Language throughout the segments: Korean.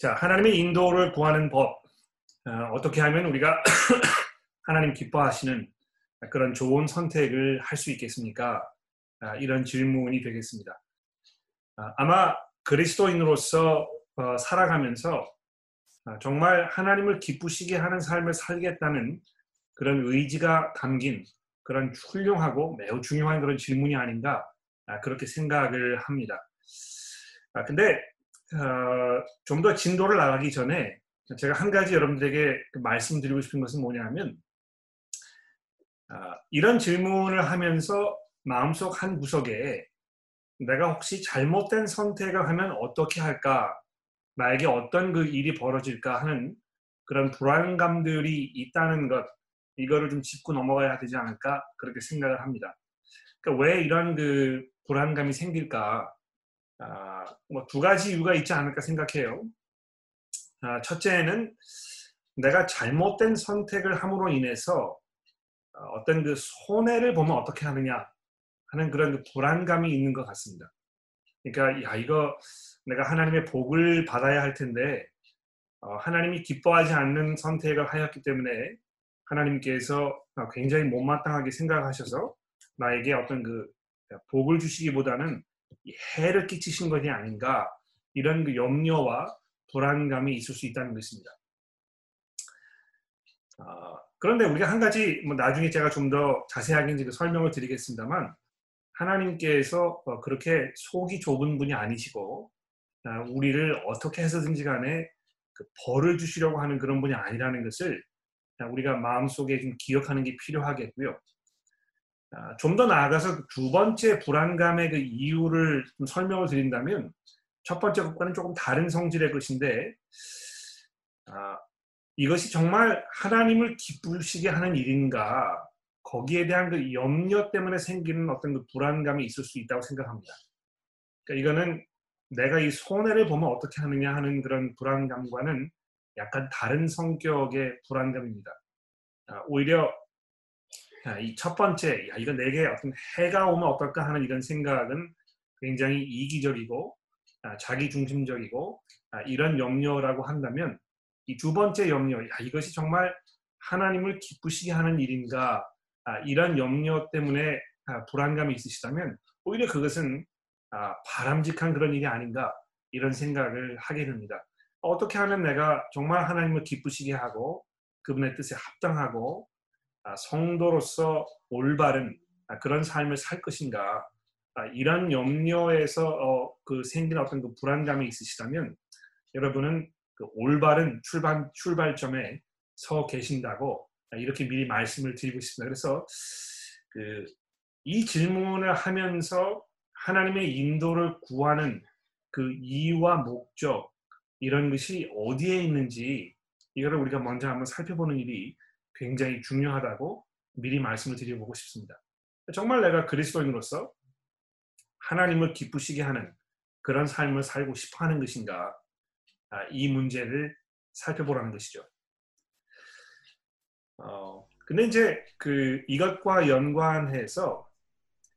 자, 하나님의 인도를 구하는 법. 어, 떻게 하면 우리가 하나님 기뻐하시는 그런 좋은 선택을 할 수 있겠습니까? 아, 이런 질문이 되겠습니다. 아, 마 그리스도인으로서 어, 살아가면서 아, 정말 하나님을 기쁘시게 하는 삶을 살겠다는 그런 의지가 담긴 그런 훌륭하고 매우 중요한 그런 질문이 아닌가 아, 그렇게 생각을 합니다. 아, 근데 어, 좀 더 진도를 나가기 전에 제가 한 가지 여러분들에게 그 말씀드리고 싶은 것은 뭐냐면 아, 이런 질문을 하면서 마음속 한 구석에 내가 혹시 잘못된 선택을 하면 어떻게 할까 나에게 어떤 그 일이 벌어질까 하는 그런 불안감들이 있다는 것 이거를 좀 짚고 넘어가야 되지 않을까 그렇게 생각을 합니다. 그러니까 왜 이런 그 불안감이 생길까? 아, 뭐두 가지 이유가 있지 않을까 생각해요. 아, 첫째는 내가 잘못된 선택을 함으로 인해서 어, 어떤 그 손해를 보면 어떻게 하느냐 하는 그런 그 불안감이 있는 것 같습니다. 그러니까 야 이거 내가 하나님의 복을 받아야 할 텐데 어, 하나님이 기뻐하지 않는 선택을 하였기 때문에 하나님께서 굉장히 못마땅하게 생각하셔서 나에게 어떤 그 복을 주시기보다는 해를 끼치신 것이 아닌가 이런 그 염려와 불안감이 있을 수 있다는 것입니다. 어, 그런데 우리가 한 가지 뭐 나중에 제가 좀 더 자세하게 그 설명을 드리겠습니다만 하나님께서 어, 그렇게 속이 좁은 분이 아니시고 어, 우리를 어떻게 해서든지 간에 그 벌을 주시려고 하는 그런 분이 아니라는 것을 우리가 마음속에 좀 기억하는 게 필요하겠고요. 아, 좀더 나아가서 두 번째 불안감의 그 이유를 좀 설명을 드린다면 첫 번째 것과는 조금 다른 성질의 것인데 아, 이것이 정말 하나님을 기쁘시게 하는 일인가 거기에 대한 그 염려 때문에 생기는 어떤 그 불안감이 있을 수 있다고 생각합니다. 그러니까 이거는 내가 이 손해를 보면 어떻게 하느냐 하는 그런 불안감과는 약간 다른 성격의 불안감입니다. 아, 오히려 이 첫 번째, 야, 이거 내게 어떤 해가 오면 어떨까 하는 이런 생각은 굉장히 이기적이고 아, 자기 중심적이고 아, 이런 염려라고 한다면 이 두 번째 염려, 야, 이것이 정말 하나님을 기쁘시게 하는 일인가 이런 염려 때문에 불안감이 있으시다면 오히려 그것은 바람직한 그런 일이 아닌가 이런 생각을 하게 됩니다. 어떻게 하면 내가 정말 하나님을 기쁘시게 하고 그분의 뜻에 합당하고 아, 성도로서 올바른 아, 그런 삶을 살 것인가 아, 이런 염려에서 어, 그 생긴 어떤 그 불안감이 있으시다면 여러분은 그 올바른 출발 출발점에 서 계신다고 이렇게 미리 말씀을 드리고 싶습니다. 그래서 그 이 질문을 하면서 하나님의 인도를 구하는 그 이유와 목적 이런 것이 어디에 있는지 이거를 우리가 먼저 한번 살펴보는 일이 굉장히 중요하다고 미리 말씀을 드려보고 싶습니다. 정말 내가 그리스도인으로서 하나님을 기쁘시게 하는 그런 삶을 살고 싶어 하는 것인가 아, 이 문제를 살펴보라는 것이죠. 어, 근데 이제 그 이것과 연관해서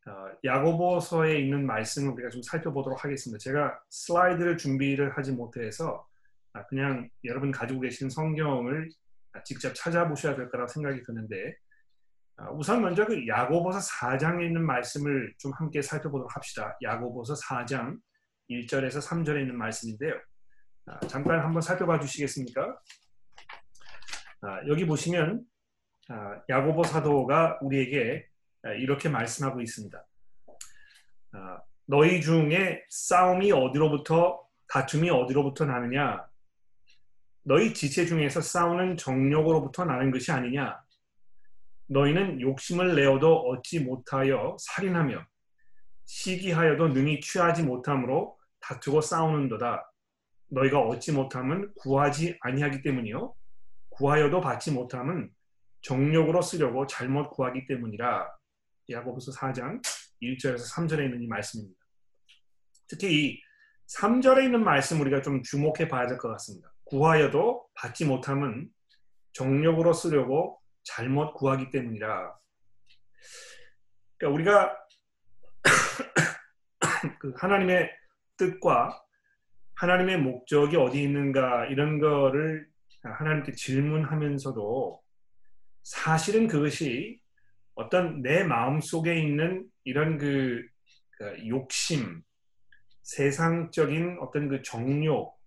어, 야고보서에 있는 말씀을 우리가 좀 살펴보도록 하겠습니다. 제가 슬라이드를 준비를 하지 못해서 아, 그냥 여러분 가지고 계신 성경을 직접 찾아보셔야 될 거라고 생각이 드는데 아, 우선 먼저 그 야고보서 4장에 있는 말씀을 좀 함께 살펴보도록 합시다. 야고보서 4장 1절에서 3절에 있는 말씀인데요. 아, 잠깐 한번 살펴봐 주시겠습니까? 여기 보시면 야고보 사도가 우리에게 이렇게 말씀하고 있습니다. 너희 중에 싸움이 어디로부터 다툼이 어디로부터 나느냐? 너희 지체 중에서 싸우는 정욕으로부터 나는 것이 아니냐? 너희는 욕심을 내어도 얻지 못하여 살인하며 시기하여도 능히 취하지 못함으로 다투고 싸우는도다. 너희가 얻지 못함은 구하지 아니하기 때문이요. 구하여도 받지 못함은 정욕으로 쓰려고 잘못 구하기 때문이라. 야고보서 4장 1절에서 3절에 있는 이 말씀입니다. 특히 이 3절에 있는 말씀 우리가 좀 주목해 봐야 될 것 같습니다. 구하여도 받지 못함은 정력으로 쓰려고 잘못 구하기 때문이라. 그러니까 우리가 그 하나님의 뜻과 하나님의 목적이 어디 있는가 이런 거를 하나님께 질문하면서도 사실은 그것이 어떤 내 마음 속에 있는 이런 그, 그 욕심, 세상적인 어떤 그 정욕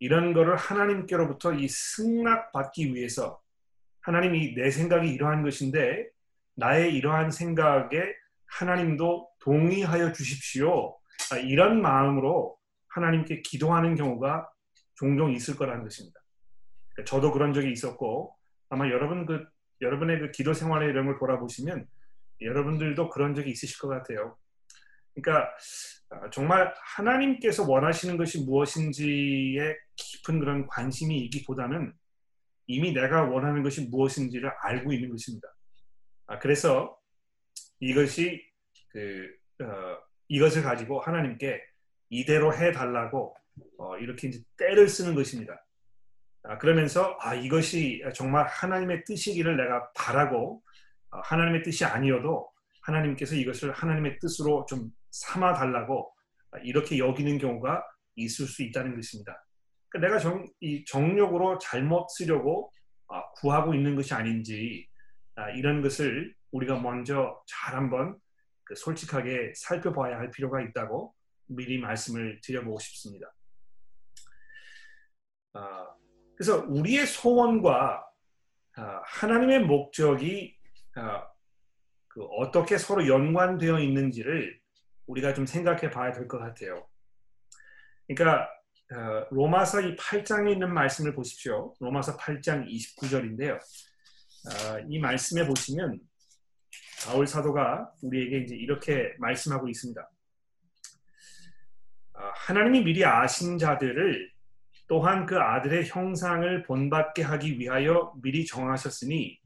이런 거를 하나님께로부터 이 승낙받기 위해서 하나님이 내 생각이 이러한 것인데 나의 이러한 생각에 하나님도 동의하여 주십시오. 아, 이런 마음으로 하나님께 기도하는 경우가 종종 있을 거라는 것입니다. 그러니까 저도 그런 적이 있었고 아마 여러분 그 여러분의 그 기도 생활의 이런 걸 돌아보시면 여러분들도 그런 적이 있으실 것 같아요. 그러니까 아, 정말 하나님께서 원하시는 것이 무엇인지에 깊은 그런 관심이 있기보다는 이미 내가 원하는 것이 무엇인지를 알고 있는 것입니다. 아, 그래서 이것이 그 어, 이것을 가지고 하나님께 이대로 해달라고 어, 이렇게 이제 때를 쓰는 것입니다. 아, 그러면서 아 이것이 정말 하나님의 뜻이기를 내가 바라고 어, 하나님의 뜻이 아니어도 하나님께서 이것을 하나님의 뜻으로 좀 삼아 달라고 이렇게 여기는 경우가 있을 수 있다는 것입니다. 그러니까 내가 정, 이 정력으로 잘못 쓰려고 아, 구하고 있는 것이 아닌지 아, 이런 것을 우리가 먼저 잘 한번 그 솔직하게 살펴봐야 할 필요가 있다고 미리 말씀을 드려보고 싶습니다. 아, 그래서 우리의 소원과 하나님의 목적이 그 어떻게 서로 연관되어 있는지를 우리가 좀 생각해 봐야 될 것 같아요. 그러니까 어, 로마서 이 8장에 있는 말씀을 보십시오. 로마서 8장 29절인데요. 어, 이 말씀에 보시면 바울 사도가 우리에게 이제 이렇게 말씀하고 있습니다. 어, 하나님이 미리 아신 자들을 또한 그 아들의 형상을 본받게 하기 위하여 미리 정하셨으니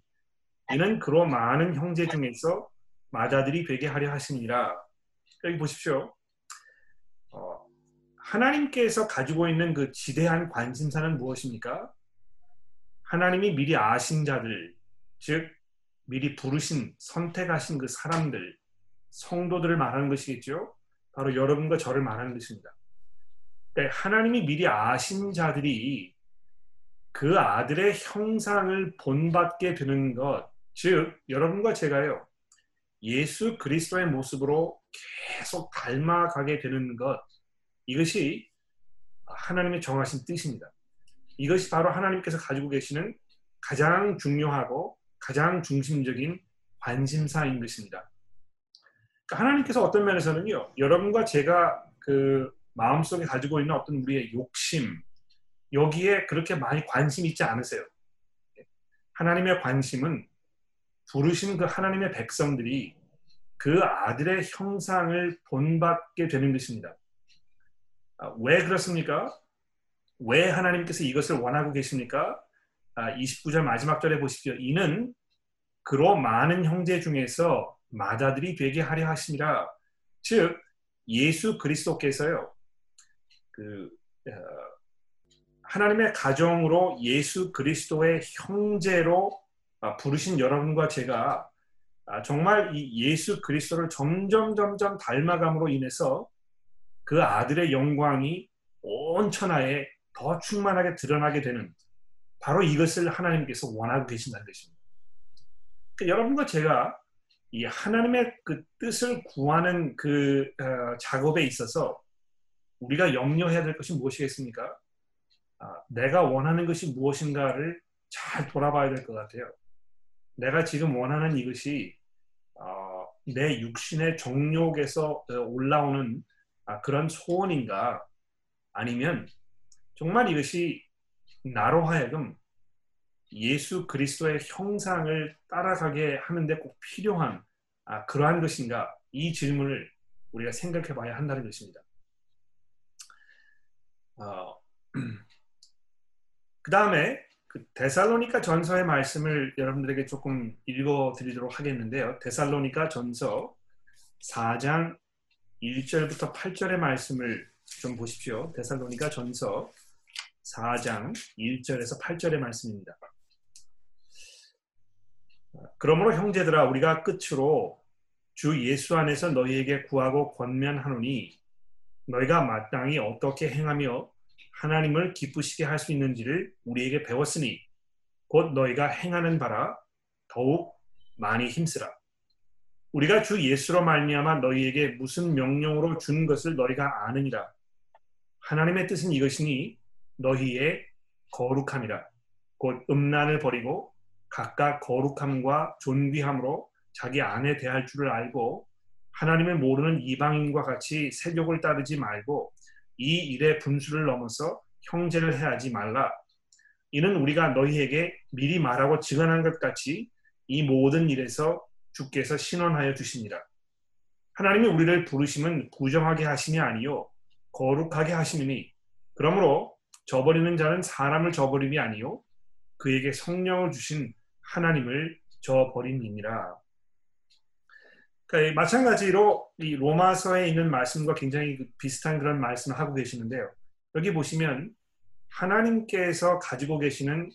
이는 그로 많은 형제 중에서 마자들이 되게 하려 하시니라. 여기 보십시오. 어, 하나님께서 가지고 있는 그 지대한 관심사는 무엇입니까? 하나님이 미리 아신 자들, 즉 미리 부르신 선택하신 그 사람들, 성도들을 말하는 것이겠죠. 바로 여러분과 저를 말하는 것입니다. 그러니까 하나님이 미리 아신 자들이 그 아들의 형상을 본받게 되는 것, 즉 여러분과 제가요 예수 그리스도의 모습으로 계속 닮아가게 되는 것, 이것이 하나님의 정하신 뜻입니다. 이것이 바로 하나님께서 가지고 계시는 가장 중요하고 가장 중심적인 관심사인 것입니다. 그러니까 하나님께서 어떤 면에서는요, 여러분과 제가 그 마음속에 가지고 있는 어떤 우리의 욕심, 여기에 그렇게 많이 관심 있지 않으세요. 하나님의 관심은 부르신 그 하나님의 백성들이 그 아들의 형상을 본받게 되는 것입니다. 아, 왜 그렇습니까? 왜 하나님께서 이것을 원하고 계십니까? 29절 아, 마지막 절에 보십시오. 이는 그로 많은 형제 중에서 마다들이 되게 하려 하심이라. 즉 예수 그리스도께서요. 그 어, 하나님의 가정으로 예수 그리스도의 형제로 아, 부르신 여러분과 제가 정말 이 예수 그리스도를 점점 점점 닮아감으로 인해서 그 아들의 영광이 온 천하에 더 충만하게 드러나게 되는 바로 이것을 하나님께서 원하고 계신다는 것입니다. 그러니까 여러분과 제가 이 하나님의 그 뜻을 구하는 그 어, 작업에 있어서 우리가 염려해야 될 것이 무엇이겠습니까? 아, 내가 원하는 것이 무엇인가를 잘 돌아봐야 될 것 같아요. 내가 지금 원하는 이것이 어, 내 육신의 정욕에서 어, 올라오는 아, 그런 소원인가 아니면 정말 이것이 나로 하여금 예수 그리스도의 형상을 따라가게 하는데 꼭 필요한 아, 그러한 것인가 이 질문을 우리가 생각해 봐야 한다는 것입니다. 어, 그 다음에 그 데살로니카 전서의 말씀을 여러분들에게 조금 읽어 드리도록 하겠는데요. 데살로니카 전서 4장 1절부터 8절의 말씀을 좀 보십시오. 데살로니가 전서 4장 1절에서 8절의 말씀입니다. 그러므로 형제들아 우리가 끝으로 주 예수 안에서 너희에게 구하고 권면하노니 너희가 마땅히 어떻게 행하며 하나님을 기쁘시게 할 수 있는지를 우리에게 배웠으니 곧 너희가 행하는 바라 더욱 많이 힘쓰라. 우리가 주 예수로 말미암아 너희에게 무슨 명령으로 준 것을 너희가 아느니라. 하나님의 뜻은 이것이니 너희의 거룩함이라. 곧 음란을 버리고 각각 거룩함과 존귀함으로 자기 안에 대할 줄을 알고 하나님을 모르는 이방인과 같이 세족을 따르지 말고 이 일의 분수를 넘어서 형제를 해하지 말라. 이는 우리가 너희에게 미리 말하고 증언한 것 같이 이 모든 일에서 주께서 신원하여 주십니다. 하나님이 우리를 부르심은 부정하게 하심이 아니요 거룩하게 하심이니 그러므로 저버리는 자는 사람을 저버림이 아니요 그에게 성령을 주신 하나님을 저버림이니라. 그러니까 마찬가지로 이 로마서에 있는 말씀과 굉장히 그 비슷한 그런 말씀을 하고 계시는데요. 여기 보시면 하나님께서 가지고 계시는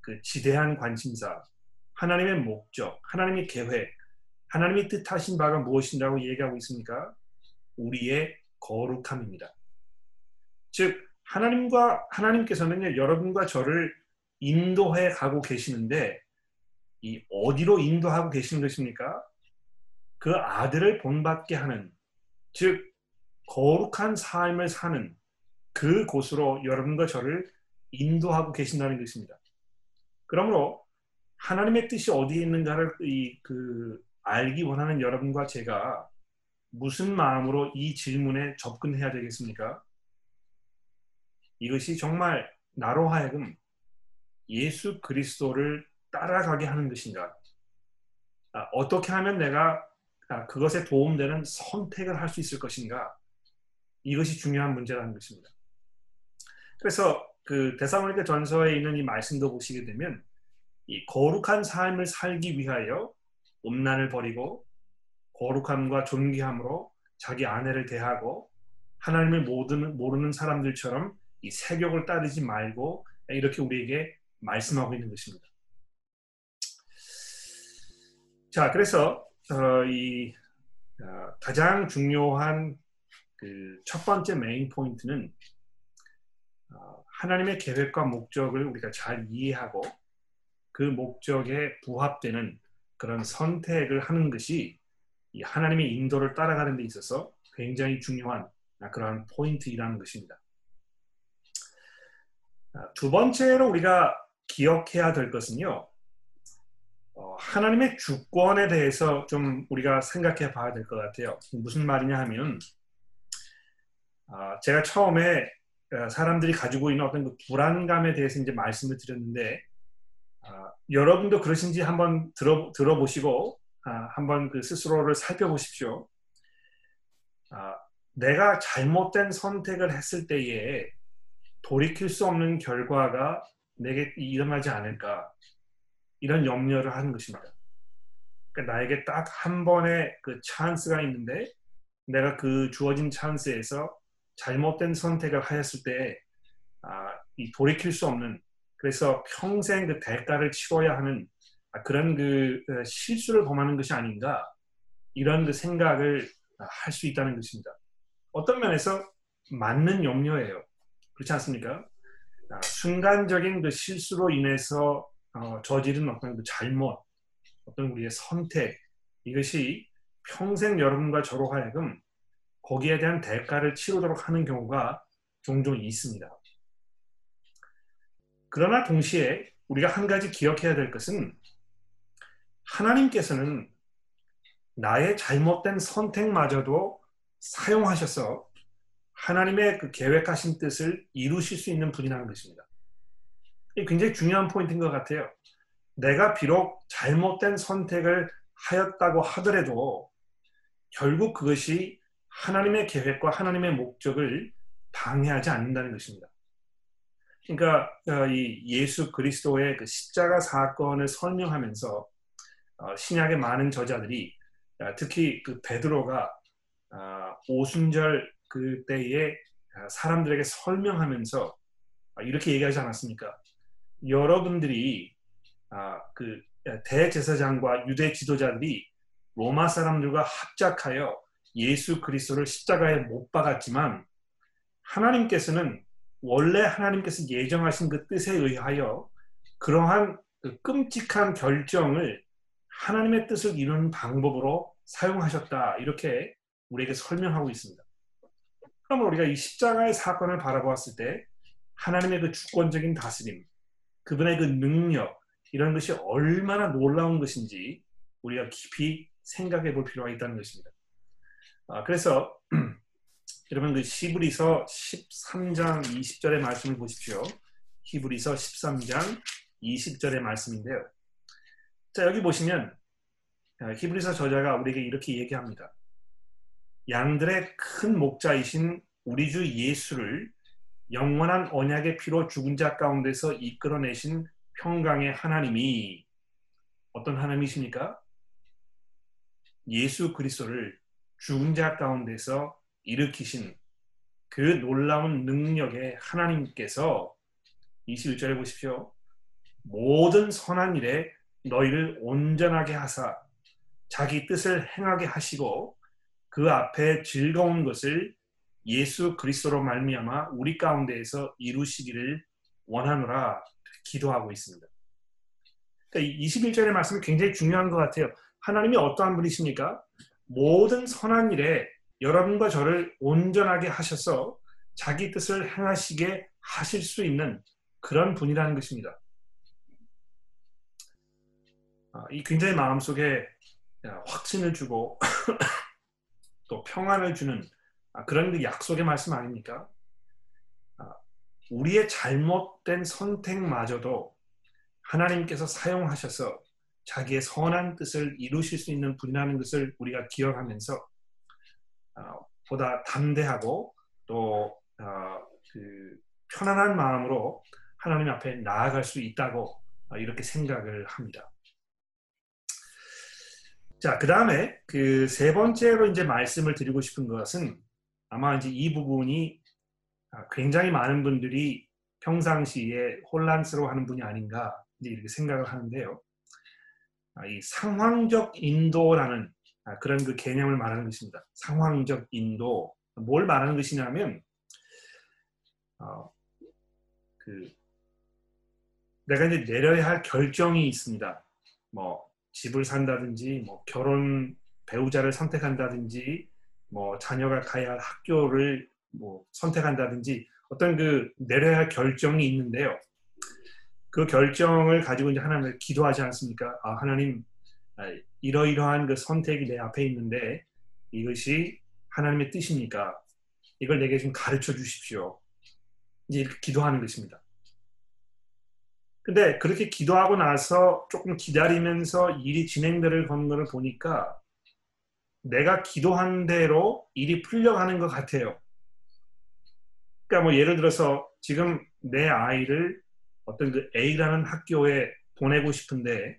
그 지대한 관심사, 하나님의 목적, 하나님의 계획, 하나님이 뜻하신 바가 무엇이라고 얘기하고 있습니까? 우리의 거룩함입니다. 즉 하나님과 하나님께서는 여러분과 저를 인도해 가고 계시는데 이 어디로 인도하고 계시는 것입니까? 그 아들을 본받게 하는 즉 거룩한 삶을 사는 그 곳으로 여러분과 저를 인도하고 계신다는 것입니다. 그러므로 하나님의 뜻이 어디에 있는가를 이, 그, 알기 원하는 여러분과 제가 무슨 마음으로 이 질문에 접근해야 되겠습니까? 이것이 정말 나로 하여금 예수 그리스도를 따라가게 하는 것인가? 아, 어떻게 하면 내가 아, 그것에 도움되는 선택을 할 수 있을 것인가? 이것이 중요한 문제라는 것입니다. 그래서 그 데살로니가 전서에 있는 이 말씀도 보시게 되면 이 거룩한 삶을 살기 위하여 음란을 버리고 거룩함과 존귀함으로 자기 아내를 대하고 하나님을 모르는, 모르는 사람들처럼 이 세격을 따르지 말고 이렇게 우리에게 말씀하고 있는 것입니다. 자, 그래서 어, 이 어, 가장 중요한 그 첫 번째 메인 포인트는 어, 하나님의 계획과 목적을 우리가 잘 이해하고 그 목적에 부합되는 그런 선택을 하는 것이 하나님의 인도를 따라가는 데 있어서 굉장히 중요한 그러한 포인트이라는 것입니다. 아, 두 번째로 우리가 기억해야 될 것은요. 어, 하나님의 주권에 대해서 좀 우리가 생각해 봐야 될 것 같아요. 무슨 말이냐 하면 아, 제가 처음에 어, 사람들이 가지고 있는 어떤 그 불안감에 대해서 이제 말씀을 드렸는데 아, 여러분도 그러신지 한번 들어, 들어보시고 아, 한번 그 스스로를 살펴보십시오. 아, 내가 잘못된 선택을 했을 때에 돌이킬 수 없는 결과가 내게 일어나지 않을까 이런 염려를 하는 것입니다. 그러니까 나에게 딱 한 번의 그 찬스가 있는데 내가 그 주어진 찬스에서 잘못된 선택을 하였을 때 아, 이 돌이킬 수 없는 그래서 평생 그 대가를 치러야 하는 그런 그 어, 실수를 범하는 것이 아닌가 이런 그 생각을 할 수 있다는 것입니다. 어떤 면에서 맞는 염려예요. 그렇지 않습니까? 아, 순간적인 그 실수로 인해서 어, 저지른 어떤 그 잘못, 어떤 우리의 선택 이것이 평생 여러분과 저로 하여금 거기에 대한 대가를 치르도록 하는 경우가 종종 있습니다. 그러나 동시에 우리가 한 가지 기억해야 될 것은 하나님께서는 나의 잘못된 선택마저도 사용하셔서 하나님의 그 계획하신 뜻을 이루실 수 있는 분이라는 것입니다. 이 굉장히 중요한 포인트인 것 같아요. 내가 비록 잘못된 선택을 하였다고 하더라도 결국 그것이 하나님의 계획과 하나님의 목적을 방해하지 않는다는 것입니다. 그러니까 어, 이 예수 그리스도의 그 십자가 사건을 설명하면서 어, 신약의 많은 저자들이 어, 특히 그 베드로가 오순절 그때에 사람들에게 설명하면서 이렇게 얘기하지 않았습니까? 여러분들이 그 대제사장과 유대 지도자들이 로마 사람들과 합작하여 예수 그리스도를 십자가에 못 박았지만 하나님께서는 원래 하나님께서 예정하신 그 뜻에 의하여 그러한 그 끔찍한 결정을 하나님의 뜻을 이루는 방법으로 사용하셨다. 이렇게 우리에게 설명하고 있습니다. 그러면 우리가 이 십자가의 사건을 바라보았을 때 하나님의 그 주권적인 다스림, 그분의 그 능력, 이런 것이 얼마나 놀라운 것인지 우리가 깊이 생각해 볼 필요가 있다는 것입니다. 아, 그래서 여러분 그 히브리서 13장 20절의 말씀을 보십시오. 히브리서 13장 20절의 말씀인데요. 자 여기 보시면 아, 히브리서 저자가 우리에게 이렇게 얘기합니다. 양들의 큰 목자이신 우리 주 예수를 영원한 언약의 피로 죽은 자 가운데서 이끌어내신 평강의 하나님이 어떤 하나님이십니까? 예수 그리스도를 죽은 자 가운데서 일으키신 그 놀라운 능력의 하나님께서 21절에 보십시오. 모든 선한 일에 너희를 온전하게 하사 자기 뜻을 행하게 하시고 그 앞에 즐거운 것을 예수 그리스도로 말미암아 우리 가운데에서 이루시기를 원하노라 기도하고 있습니다. 그러니까 21절의 말씀이 굉장히 중요한 것 같아요. 하나님이 어떠한 분이십니까? 모든 선한 일에 여러분과 저를 온전하게 하셔서 자기 뜻을 행하시게 하실 수 있는 그런 분이라는 것입니다. 아, 이 굉장히 마음속에 확신을 주고 또 평안을 주는 아, 그런 그 약속의 말씀 아닙니까? 아, 우리의 잘못된 선택마저도 하나님께서 사용하셔서 자기의 선한 뜻을 이루실 수 있는 분이라는 것을 우리가 기억하면서 어, 보다 담대하고 또 어, 그 편안한 마음으로 하나님 앞에 나아갈 수 있다고 어, 이렇게 생각을 합니다. 자, 그 다음에 그 세 번째로 이제 말씀을 드리고 싶은 것은 아마 이제 이 부분이 아, 굉장히 많은 분들이 평상시에 혼란스러워하는 분이 아닌가 이렇게 생각을 하는데요. 아, 이 상황적 인도라는 아, 그런 그 개념을 말하는 것입니다. 상황적 인도. 뭘 말하는 것이냐면, 어, 그, 내가 이제 내려야 할 결정이 있습니다. 뭐, 집을 산다든지, 뭐, 결혼 배우자를 선택한다든지, 뭐, 자녀가 가야 할 학교를 뭐, 선택한다든지, 어떤 그 내려야 할 결정이 있는데요. 그 결정을 가지고 이제 하나님을 기도하지 않습니까? 아, 하나님, 아, 이러이러한 그 선택이 내 앞에 있는데 이것이 하나님의 뜻입니까? 이걸 내게 좀 가르쳐 주십시오. 이제 이렇게 기도하는 것입니다. 근데 그렇게 기도하고 나서 조금 기다리면서 일이 진행되는 거를 보니까 내가 기도한 대로 일이 풀려가는 것 같아요. 그러니까 뭐 예를 들어서 지금 내 아이를 어떤 그 A라는 학교에 보내고 싶은데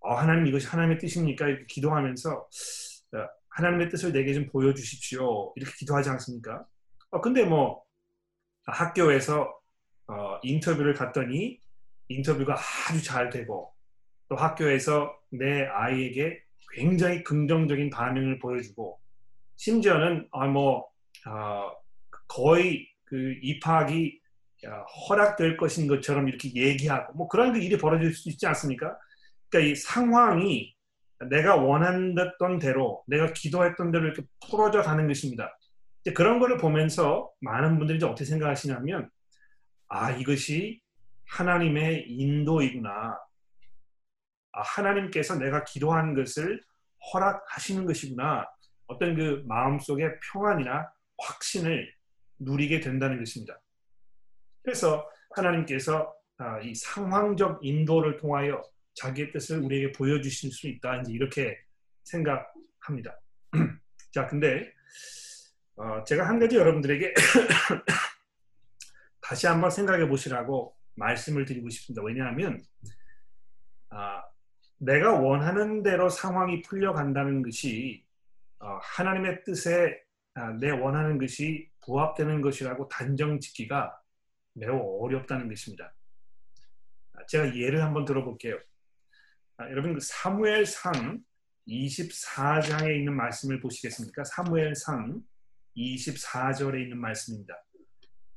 어, 하나님 이것이 하나님의 뜻입니까? 이렇게 기도하면서 어, 하나님의 뜻을 내게 좀 보여주십시오. 이렇게 기도하지 않습니까? 어, 근데 뭐 학교에서 어, 인터뷰를 갔더니 인터뷰가 아주 잘 되고 또 학교에서 내 아이에게 굉장히 긍정적인 반응을 보여주고 심지어는 아, 뭐 어, 거의 그 입학이 허락될 것인 것처럼 이렇게 얘기하고 뭐 그런 그 일이 벌어질 수 있지 않습니까? 그러니까 이 상황이 내가 원했던 대로, 내가 기도했던 대로 이렇게 풀어져 가는 것입니다. 그런 거를 보면서 많은 분들이 이제 어떻게 생각하시냐면, 아, 이것이 하나님의 인도이구나. 아, 하나님께서 내가 기도한 것을 허락하시는 것이구나. 어떤 그 마음속의 평안이나 확신을 누리게 된다는 것입니다. 그래서 하나님께서 아, 이 상황적 인도를 통하여 자기의 뜻을 우리에게 보여주실 수 있다. 이제 이렇게 생각합니다. 자, 근데 어, 제가 한 가지 여러분들에게 다시 한번 생각해 보시라고 말씀을 드리고 싶습니다. 왜냐하면 아, 내가 원하는 대로 상황이 풀려간다는 것이 어, 하나님의 뜻에 아, 내 원하는 것이 부합되는 것이라고 단정 짓기가 매우 어렵다는 것입니다. 아, 제가 예를 한번 들어볼게요. 아, 여러분 그 사무엘상 24장에 있는 말씀을 보시겠습니까? 사무엘상 24절에 있는 말씀입니다.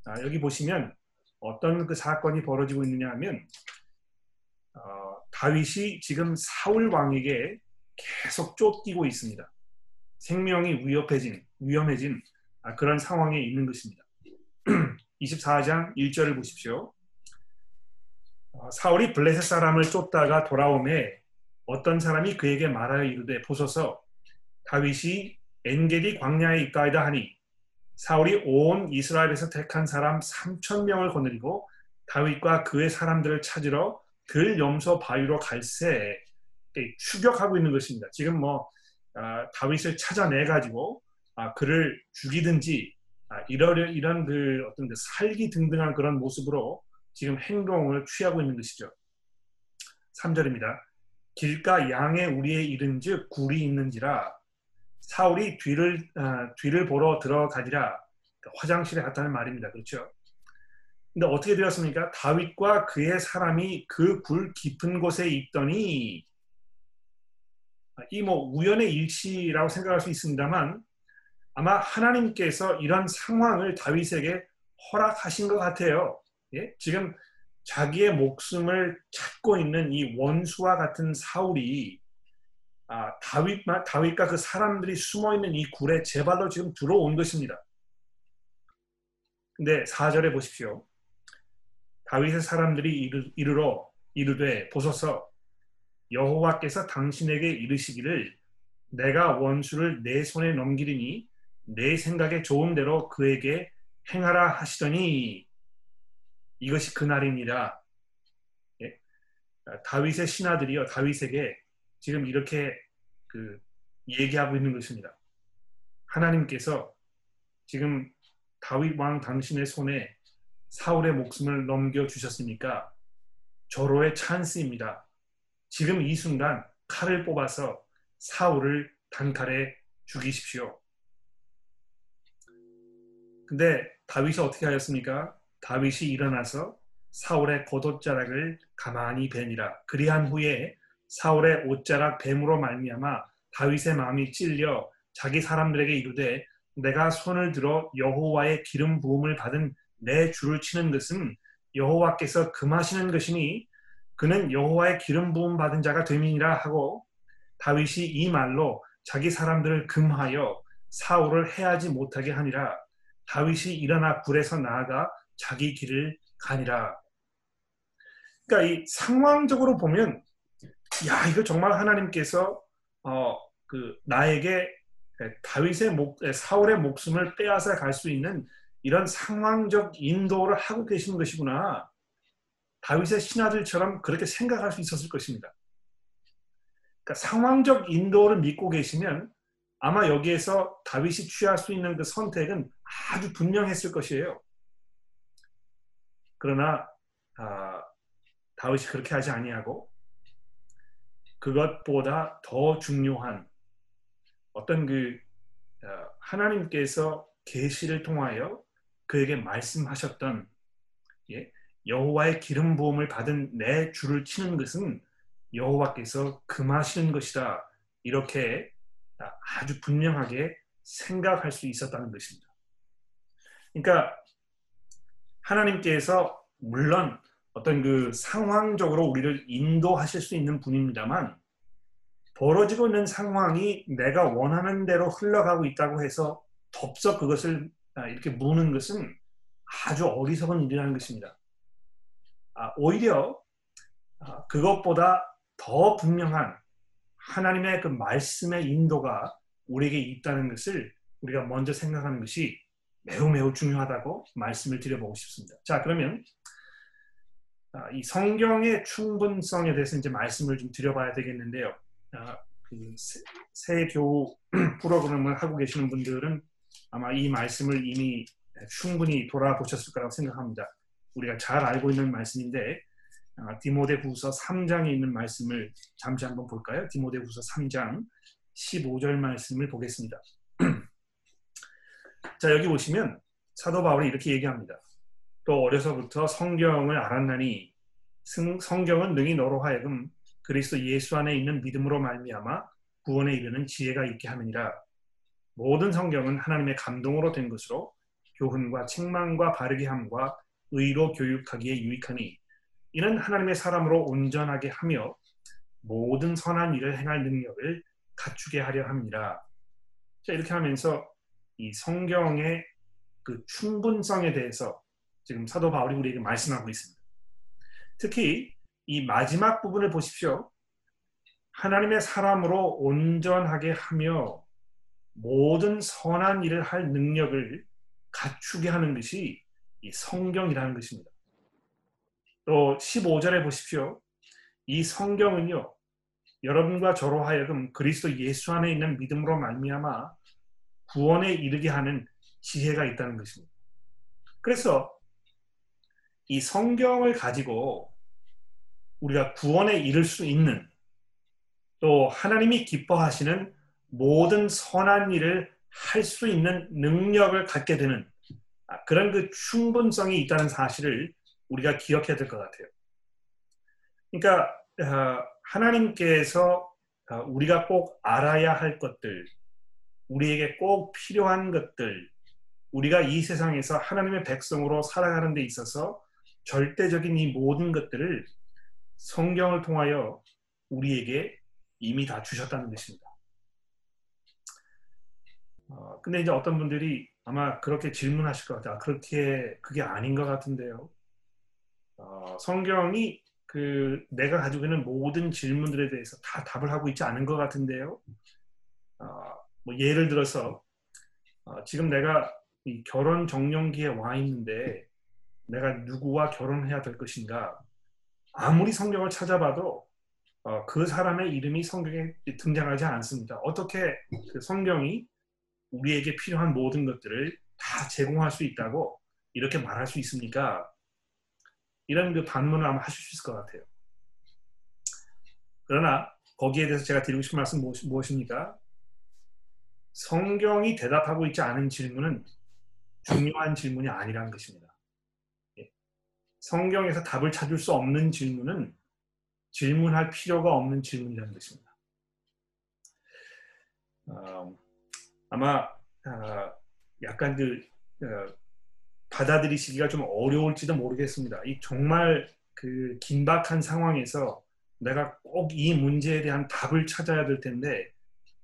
아, 여기 보시면 어떤 그 사건이 벌어지고 있느냐 하면 어, 다윗이 지금 사울 왕에게 계속 쫓기고 있습니다. 생명이 위협해진 위험해진 아, 그런 상황에 있는 것입니다. 24장 1절을 보십시오. 어, 사울이 블레셋 사람을 쫓다가 돌아오매 어떤 사람이 그에게 말하여 이르되 보소서 다윗이 엔게디 광야에 있다이다 하니 사울이 온 이스라엘에서 택한 사람 3천 명을 거느리고 다윗과 그의 사람들을 찾으러 들 염소 바위로 갈새 추격하고 있는 것입니다. 지금 뭐 아, 다윗을 찾아내 가지고 아, 그를 죽이든지 아, 이런 이런 그 어떤 그 살기 등등한 그런 모습으로 지금 행동을 취하고 있는 것이죠. 3절입니다. 길가 양의 우리에 이른즉 굴이 있는지라 사울이 뒤를 어, 뒤를 보러 들어가니라 그러니까 화장실에 갔다는 말입니다. 그렇죠? 근데 어떻게 되었습니까? 다윗과 그의 사람이 그 굴 깊은 곳에 있더니 이 뭐 우연의 일치라고 생각할 수 있습니다만 아마 하나님께서 이런 상황을 다윗에게 허락하신 것 같아요. 예? 지금 자기의 목숨을 찾고 있는 이 원수와 같은 사울이 아, 다윗, 다윗과 그 사람들이 숨어 있는 이 굴에 제발로 지금 들어온 것입니다. 근데 4절에 보십시오. 다윗의 사람들이 이르, 러 이르되 보소서 여호와께서 당신에게 이르시기를 내가 원수를 내 손에 넘기리니 내 생각에 좋은 대로 그에게 행하라 하시더니 이것이 그날입니다. 예? 다윗의 신하들이요 다윗에게 지금 이렇게 그 얘기하고 있는 것입니다. 하나님께서 지금 다윗 왕 당신의 손에 사울의 목숨을 넘겨 주셨으니까 절호의 찬스입니다. 지금 이 순간 칼을 뽑아서 사울을 단칼에 죽이십시오. 근데 다윗이 어떻게 하였습니까? 다윗이 일어나서 사울의 겉옷자락을 가만히 베니라. 그리한 후에 사울의 옷자락 뱀으로 말미암아 다윗의 마음이 찔려 자기 사람들에게 이르되 내가 손을 들어 여호와의 기름 부음을 받은 내 줄을 치는 것은 여호와께서 금하시는 것이니 그는 여호와의 기름 부음 받은 자가 됨이니라 하고 다윗이 이 말로 자기 사람들을 금하여 사울을 해하지 못하게 하니라 다윗이 일어나 굴에서 나아가 자기 길을 가니라. 그러니까 이 상황적으로 보면 야 이거 정말 하나님께서 어 그 나에게 다윗의 목 사울의 목숨을 빼앗아 갈 수 있는 이런 상황적 인도를 하고 계시는 것이구나. 다윗의 신하들처럼 그렇게 생각할 수 있었을 것입니다. 그러니까 상황적 인도를 믿고 계시면 아마 여기에서 다윗이 취할 수 있는 그 선택은 아주 분명했을 것이에요. 그러나 아, 다윗이 그렇게 하지 아니하고 그것보다 더 중요한 어떤 그 어, 하나님께서 계시를 통하여 그에게 말씀하셨던 예, 여호와의 기름 부음을 받은 내 줄을 치는 것은 여호와께서 금하시는 것이다 이렇게 아주 분명하게 생각할 수 있었다는 것입니다. 그러니까 하나님께서 물론 어떤 그 상황적으로 우리를 인도하실 수 있는 분입니다만 벌어지고 있는 상황이 내가 원하는 대로 흘러가고 있다고 해서 덥석 그것을 아, 이렇게 무는 것은 아주 어리석은 일이라는 것입니다. 아, 오히려 아, 그것보다 더 분명한 하나님의 그 말씀의 인도가 우리에게 있다는 것을 우리가 먼저 생각하는 것이 매우 매우 중요하다고 말씀을 드려보고 싶습니다. 자, 그러면 아, 이 성경의 충분성에 대해서 이제 말씀을 좀 드려봐야 되겠는데요. 아, 그새 교우 프로그램을 하고 계시는 분들은 아마 이 말씀을 이미 충분히 돌아보셨을 거라고 생각합니다. 우리가 잘 알고 있는 말씀인데 아, 디모데후서 3장에 있는 말씀을 잠시 한번 볼까요? 디모데후서 3장 15절 말씀을 보겠습니다. 자, 여기 보시면 사도 바울이 이렇게 얘기합니다. 또 어려서부터 성경을 알았나니 성경은 능히 너로 하여금 그리스도 예수 안에 있는 믿음으로 말미암아 구원에 이르는 지혜가 있게 하느니라. 모든 성경은 하나님의 감동으로 된 것으로 교훈과 책망과 바르게 함과 의로 교육하기에 유익하니 이는 하나님의 사람으로 온전하게 하며 모든 선한 일을 행할 능력을 갖추게 하려 합니다. 자, 이렇게 하면서 이 성경의 그 충분성에 대해서 지금 사도 바울이 우리에게 말씀하고 있습니다. 특히 이 마지막 부분을 보십시오. 하나님의 사람으로 온전하게 하며 모든 선한 일을 할 능력을 갖추게 하는 것이 이 성경이라는 것입니다. 또 15절에 보십시오. 이 성경은요. 여러분과 저로 하여금 그리스도 예수 안에 있는 믿음으로 말미암아 구원에 이르게 하는 지혜가 있다는 것입니다. 그래서 이 성경을 가지고 우리가 구원에 이를 수 있는 또 하나님이 기뻐하시는 모든 선한 일을 할 수 있는 능력을 갖게 되는 그런 그 충분성이 있다는 사실을 우리가 기억해야 될 것 같아요. 그러니까 어, 하나님께서 어, 우리가 꼭 알아야 할 것들, 우리에게 꼭 필요한 것들, 우리가 이 세상에서 하나님의 백성으로 살아가는 데 있어서 절대적인 이 모든 것들을 성경을 통하여 우리에게 이미 다 주셨다는 것입니다. 어, 근데 이제 어떤 분들이 아마 그렇게 질문하실 것 같아요. 아, 그렇게 그게 아닌 것 같은데요. 어, 성경이 그 내가 가지고 있는 모든 질문들에 대해서 다 답을 하고 있지 않은 것 같은데요. 어, 뭐 예를 들어서 어, 지금 내가 이 결혼 정년기에 와 있는데 내가 누구와 결혼해야 될 것인가? 아무리 성경을 찾아봐도 어, 그 사람의 이름이 성경에 등장하지 않습니다. 어떻게 그 성경이 우리에게 필요한 모든 것들을 다 제공할 수 있다고 이렇게 말할 수 있습니까? 이런 그 반문을 아마 하실 수 있을 것 같아요. 그러나 거기에 대해서 제가 드리고 싶은 말씀 무엇입니까? 성경이 대답하고 있지 않은 질문은 중요한 질문이 아니라는 것입니다. 예. 성경에서 답을 찾을 수 없는 질문은 질문할 필요가 없는 질문이라는 것입니다. 어, 아마 어, 약간 그 어, 받아들이시기가 좀 어려울지도 모르겠습니다. 이 정말 그 긴박한 상황에서 내가 꼭 이 문제에 대한 답을 찾아야 될 텐데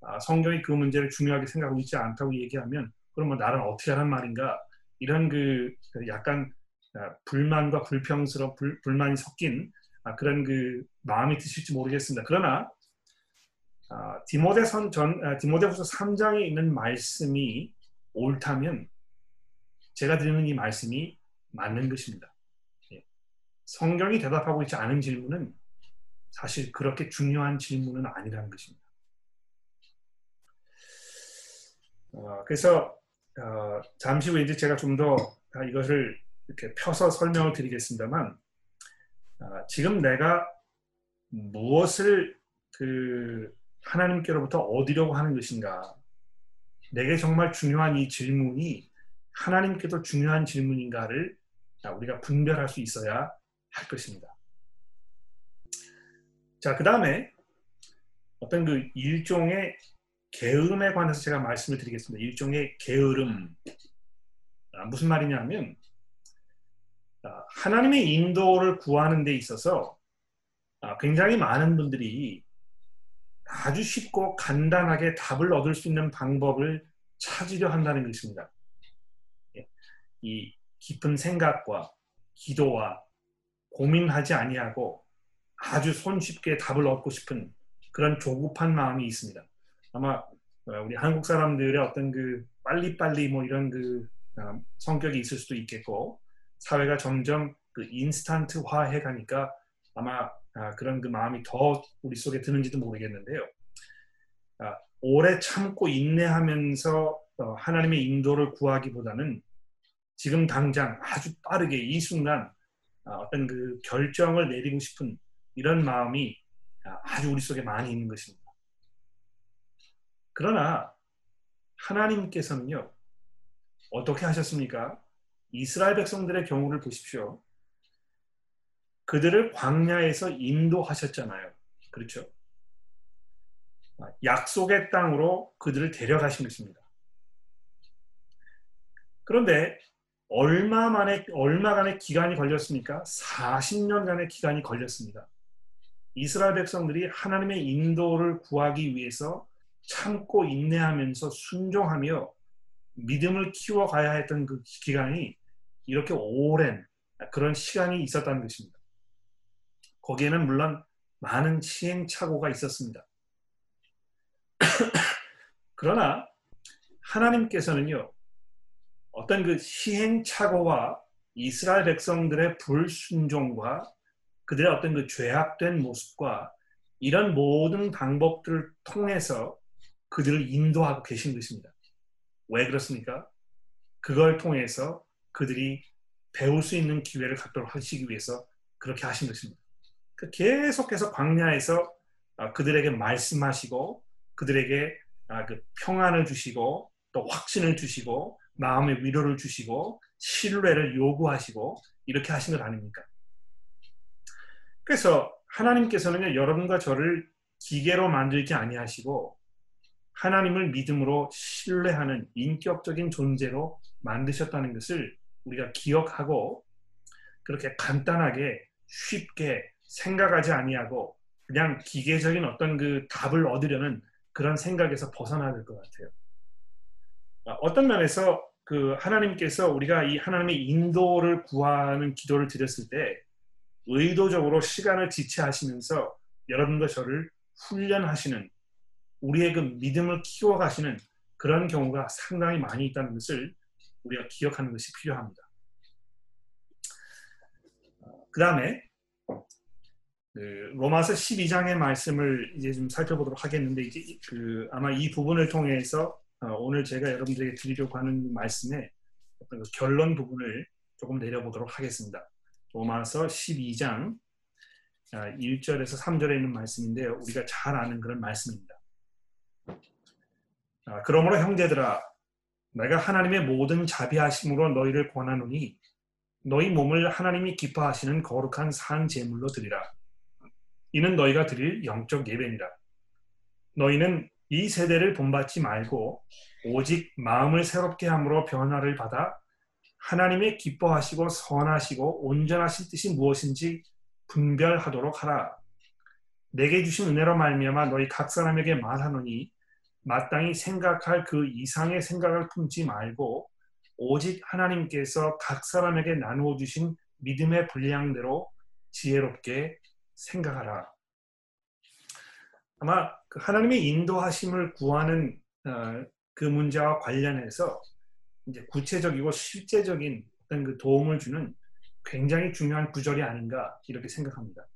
아, 성경이 그 문제를 중요하게 생각하고 있지 않다고 얘기하면 그러면 뭐 나는 어떻게 하란 말인가 이런 그, 그 약간 아, 불만과 불평스러운 불, 불만이 섞인 아, 그런 그 마음이 드실지 모르겠습니다. 그러나 디모데선 전 디모데후서 3장에 있는 말씀이 옳다면 제가 드리는 이 말씀이 맞는 것입니다. 예. 성경이 대답하고 있지 않은 질문은 사실 그렇게 중요한 질문은 아니라는 것입니다. 어, 그래서 어, 잠시 후에 이제 제가 좀 더 이것을 이렇게 펴서 설명을 드리겠습니다만 어, 지금 내가 무엇을 그 하나님께로부터 얻으려고 하는 것인가 내게 정말 중요한 이 질문이 하나님께도 중요한 질문인가를 우리가 분별할 수 있어야 할 것입니다. 자, 그 다음에 어떤 그 일종의 게으름에 관해서 제가 말씀을 드리겠습니다. 일종의 게으름. 아, 무슨 말이냐면, 아, 하나님의 인도를 구하는 데 있어서 아, 굉장히 많은 분들이 아주 쉽고 간단하게 답을 얻을 수 있는 방법을 찾으려 한다는 것입니다. 예, 이 깊은 생각과 기도와 고민하지 아니하고 아주 손쉽게 답을 얻고 싶은 그런 조급한 마음이 있습니다. 아마 어, 우리 한국 사람들의 어떤 그 빨리빨리 뭐 이런 그 어, 성격이 있을 수도 있겠고 사회가 점점 그 인스턴트화 해 가니까 아마 아, 그런 그 마음이 더 우리 속에 드는지도 모르겠는데요. 아, 오래 참고 인내하면서 어, 하나님의 인도를 구하기보다는 지금 당장 아주 빠르게 이 순간 아, 어떤 그 결정을 내리고 싶은 이런 마음이 아주 우리 속에 많이 있는 것입니다. 그러나 하나님께서는요 어떻게 하셨습니까? 이스라엘 백성들의 경우를 보십시오. 그들을 광야에서 인도하셨잖아요. 그렇죠? 약속의 땅으로 그들을 데려가신 것입니다. 그런데 얼마 만에 얼마간의 기간이 걸렸습니까? 40년간의 기간이 걸렸습니다. 이스라엘 백성들이 하나님의 인도를 구하기 위해서 참고 인내하면서 순종하며 믿음을 키워가야 했던 그 기간이 이렇게 오랜 그런 시간이 있었다는 것입니다. 거기에는 물론 많은 시행착오가 있었습니다. 그러나 하나님께서는요, 어떤 그 시행착오와 이스라엘 백성들의 불순종과 그들의 어떤 그 죄악된 모습과 이런 모든 방법들을 통해서 그들을 인도하고 계신 것입니다. 왜 그렇습니까? 그걸 통해서 그들이 배울 수 있는 기회를 갖도록 하시기 위해서 그렇게 하신 것입니다. 그 계속해서 광야에서 아, 그들에게 말씀하시고 그들에게 아, 그 평안을 주시고 또 확신을 주시고 마음의 위로를 주시고 신뢰를 요구하시고 이렇게 하신 것 아닙니까? 그래서 하나님께서는 여러분과 저를 기계로 만들지 아니하시고 하나님을 믿음으로 신뢰하는 인격적인 존재로 만드셨다는 것을 우리가 기억하고 그렇게 간단하게 쉽게 생각하지 아니하고 그냥 기계적인 어떤 그 답을 얻으려는 그런 생각에서 벗어나야 될 것 같아요. 아, 어떤 면에서 그 하나님께서 우리가 이 하나님의 인도를 구하는 기도를 드렸을 때 의도적으로 시간을 지체하시면서 여러분과 저를 훈련하시는 우리의 그 믿음을 키워가시는 그런 경우가 상당히 많이 있다는 것을 우리가 기억하는 것이 필요합니다. 그 다음에 그 로마서 12장의 말씀을 이제 좀 살펴보도록 하겠는데 이제 그 아마 이 부분을 통해서 어, 오늘 제가 여러분들에게 드리려고 하는 말씀의 어떤 그 결론 부분을 조금 내려보도록 하겠습니다. 로마서 12장 1절에서 아, 3절에 있는 말씀인데요. 우리가 잘 아는 그런 말씀입니다. 아, 그러므로 형제들아 내가 하나님의 모든 자비하심으로 너희를 권하노니 너희 몸을 하나님이 기뻐하시는 거룩한 산 제물로 드리라. 이는 너희가 드릴 영적 예배니라. 너희는 이 세대를 본받지 말고 오직 마음을 새롭게 함으로 변화를 받아 하나님의 기뻐하시고 선하시고 온전하신 뜻이 무엇인지 분별하도록 하라. 내게 주신 은혜로 말미암아 너희 각 사람에게 말하노니 마땅히 생각할 그 이상의 생각을 품지 말고 오직 하나님께서 각 사람에게 나누어 주신 믿음의 분량대로 지혜롭게 생각하라. 아마 그 하나님의 인도하심을 구하는 어, 그 문제와 관련해서 이제 구체적이고 실제적인 어떤 그 도움을 주는 굉장히 중요한 구절이 아닌가 이렇게 생각합니다.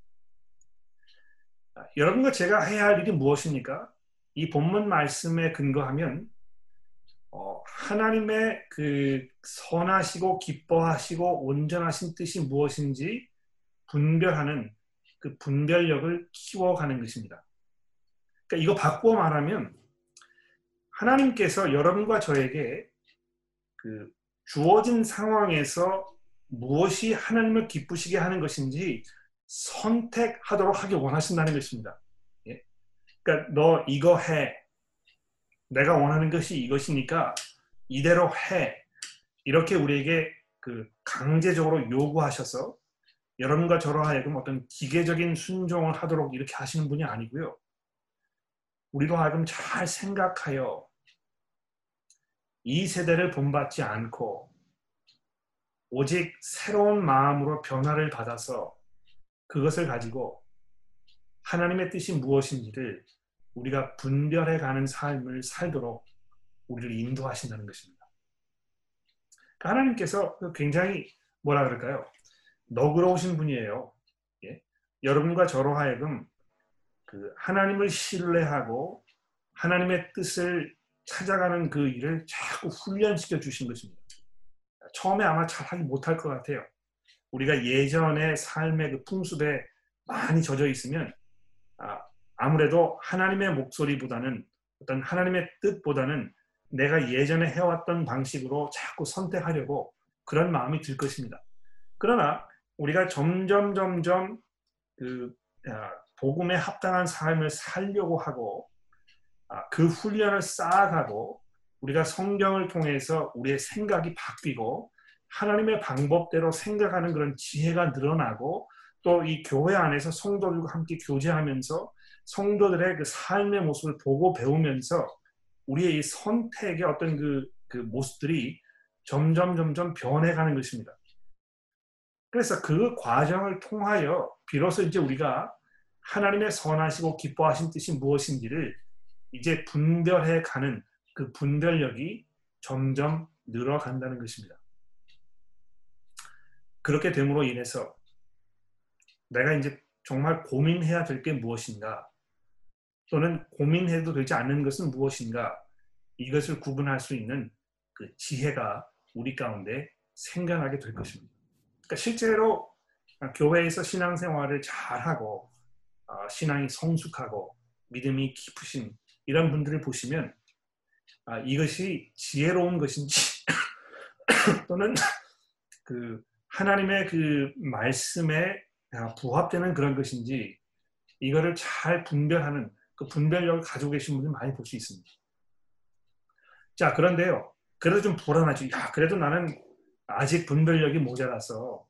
아, 여러분과 제가 해야 할 일이 무엇입니까? 이 본문 말씀에 근거하면 어, 하나님의 그 선하시고 기뻐하시고 온전하신 뜻이 무엇인지 분별하는 그 분별력을 키워가는 것입니다. 그러니까 이거 바꾸어 말하면 하나님께서 여러분과 저에게 그 주어진 상황에서 무엇이 하나님을 기쁘시게 하는 것인지 선택하도록 하기 원하신다는 것입니다. 예? 그러니까 너 이거 해. 내가 원하는 것이 이것이니까 이대로 해. 이렇게 우리에게 그 강제적으로 요구하셔서 여러분과 저로 하여금 어떤 기계적인 순종을 하도록 이렇게 하시는 분이 아니고요. 우리로 하여금 잘 생각하여 이 세대를 본받지 않고 오직 새로운 마음으로 변화를 받아서 그것을 가지고 하나님의 뜻이 무엇인지를 우리가 분별해 가는 삶을 살도록 우리를 인도하신다는 것입니다. 그러니까 하나님께서 굉장히 뭐라 그럴까요? 너그러우신 분이에요. 예? 여러분과 저로 하여금 그 하나님을 신뢰하고 하나님의 뜻을 찾아가는 그 일을 자꾸 훈련시켜 주신 것입니다. 처음에 아마 잘하지 못할 것 같아요. 우리가 예전의 삶의 그 풍습에 많이 젖어 있으면 아, 아무래도 하나님의 목소리보다는 어떤 하나님의 뜻보다는 내가 예전에 해왔던 방식으로 자꾸 선택하려고 그런 마음이 들 것입니다. 그러나 우리가 점점 점점 그 아, 복음에 합당한 삶을 살려고 하고 아, 그 훈련을 쌓아가고 우리가 성경을 통해서 우리의 생각이 바뀌고 하나님의 방법대로 생각하는 그런 지혜가 늘어나고 또 이 교회 안에서 성도들과 함께 교제하면서 성도들의 그 삶의 모습을 보고 배우면서 우리의 이 선택의 어떤 그, 그 모습들이 점점 점점 변해가는 것입니다. 그래서 그 과정을 통하여 비로소 이제 우리가 하나님의 선하시고 기뻐하신 뜻이 무엇인지를 이제 분별해 가는 그 분별력이 점점 늘어간다는 것입니다. 그렇게 됨으로 인해서 내가 이제 정말 고민해야 될 게 무엇인가 또는 고민해도 되지 않는 것은 무엇인가 이것을 구분할 수 있는 그 지혜가 우리 가운데 생겨나게 될 것입니다. 그러니까 실제로 교회에서 신앙생활을 잘하고 어, 신앙이 성숙하고 믿음이 깊으신 이런 분들을 보시면 아, 이것이 지혜로운 것인지 또는 그 하나님의 그 말씀에 부합되는 그런 것인지 이거를 잘 분별하는 그 분별력을 가지고 계신 분들 많이 볼 수 있습니다. 자 그런데요 그래도 좀 불안하죠. 야 그래도 나는 아직 분별력이 모자라서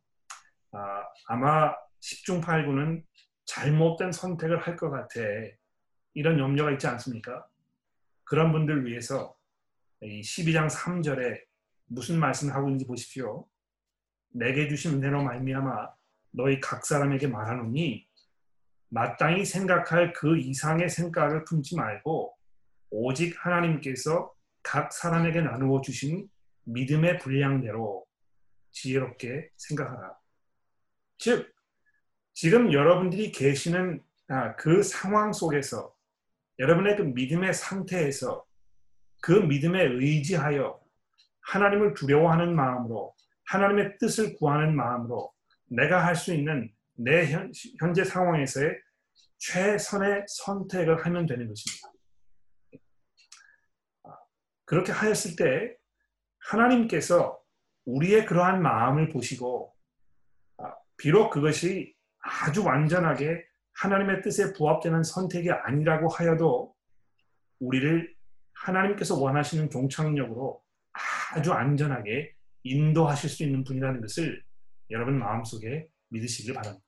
아, 마 10중 8구는 잘못된 선택을 할 것 같아. 이런 염려가 있지 않습니까? 그런 분들 위해서 이 12장 3절에 무슨 말씀을 하고 있는지 보십시오. 내게 주신 은혜로 말미암아 너희 각 사람에게 말하노니 마땅히 생각할 그 이상의 생각을 품지 말고 오직 하나님께서 각 사람에게 나누어 주신 믿음의 분량대로 지혜롭게 생각하라. 즉, 지금 여러분들이 계시는 아, 그 상황 속에서 여러분의 그 믿음의 상태에서 그 믿음에 의지하여 하나님을 두려워하는 마음으로 하나님의 뜻을 구하는 마음으로 내가 할 수 있는 내 현, 현재 상황에서의 최선의 선택을 하면 되는 것입니다. 아, 그렇게 하였을 때 하나님께서 우리의 그러한 마음을 보시고 아, 비록 그것이 아주 완전하게 하나님의 뜻에 부합되는 선택이 아니라고 하여도 우리를 하나님께서 원하시는 종착역으로 아주 안전하게 인도하실 수 있는 분이라는 것을 여러분 마음속에 믿으시길 바랍니다.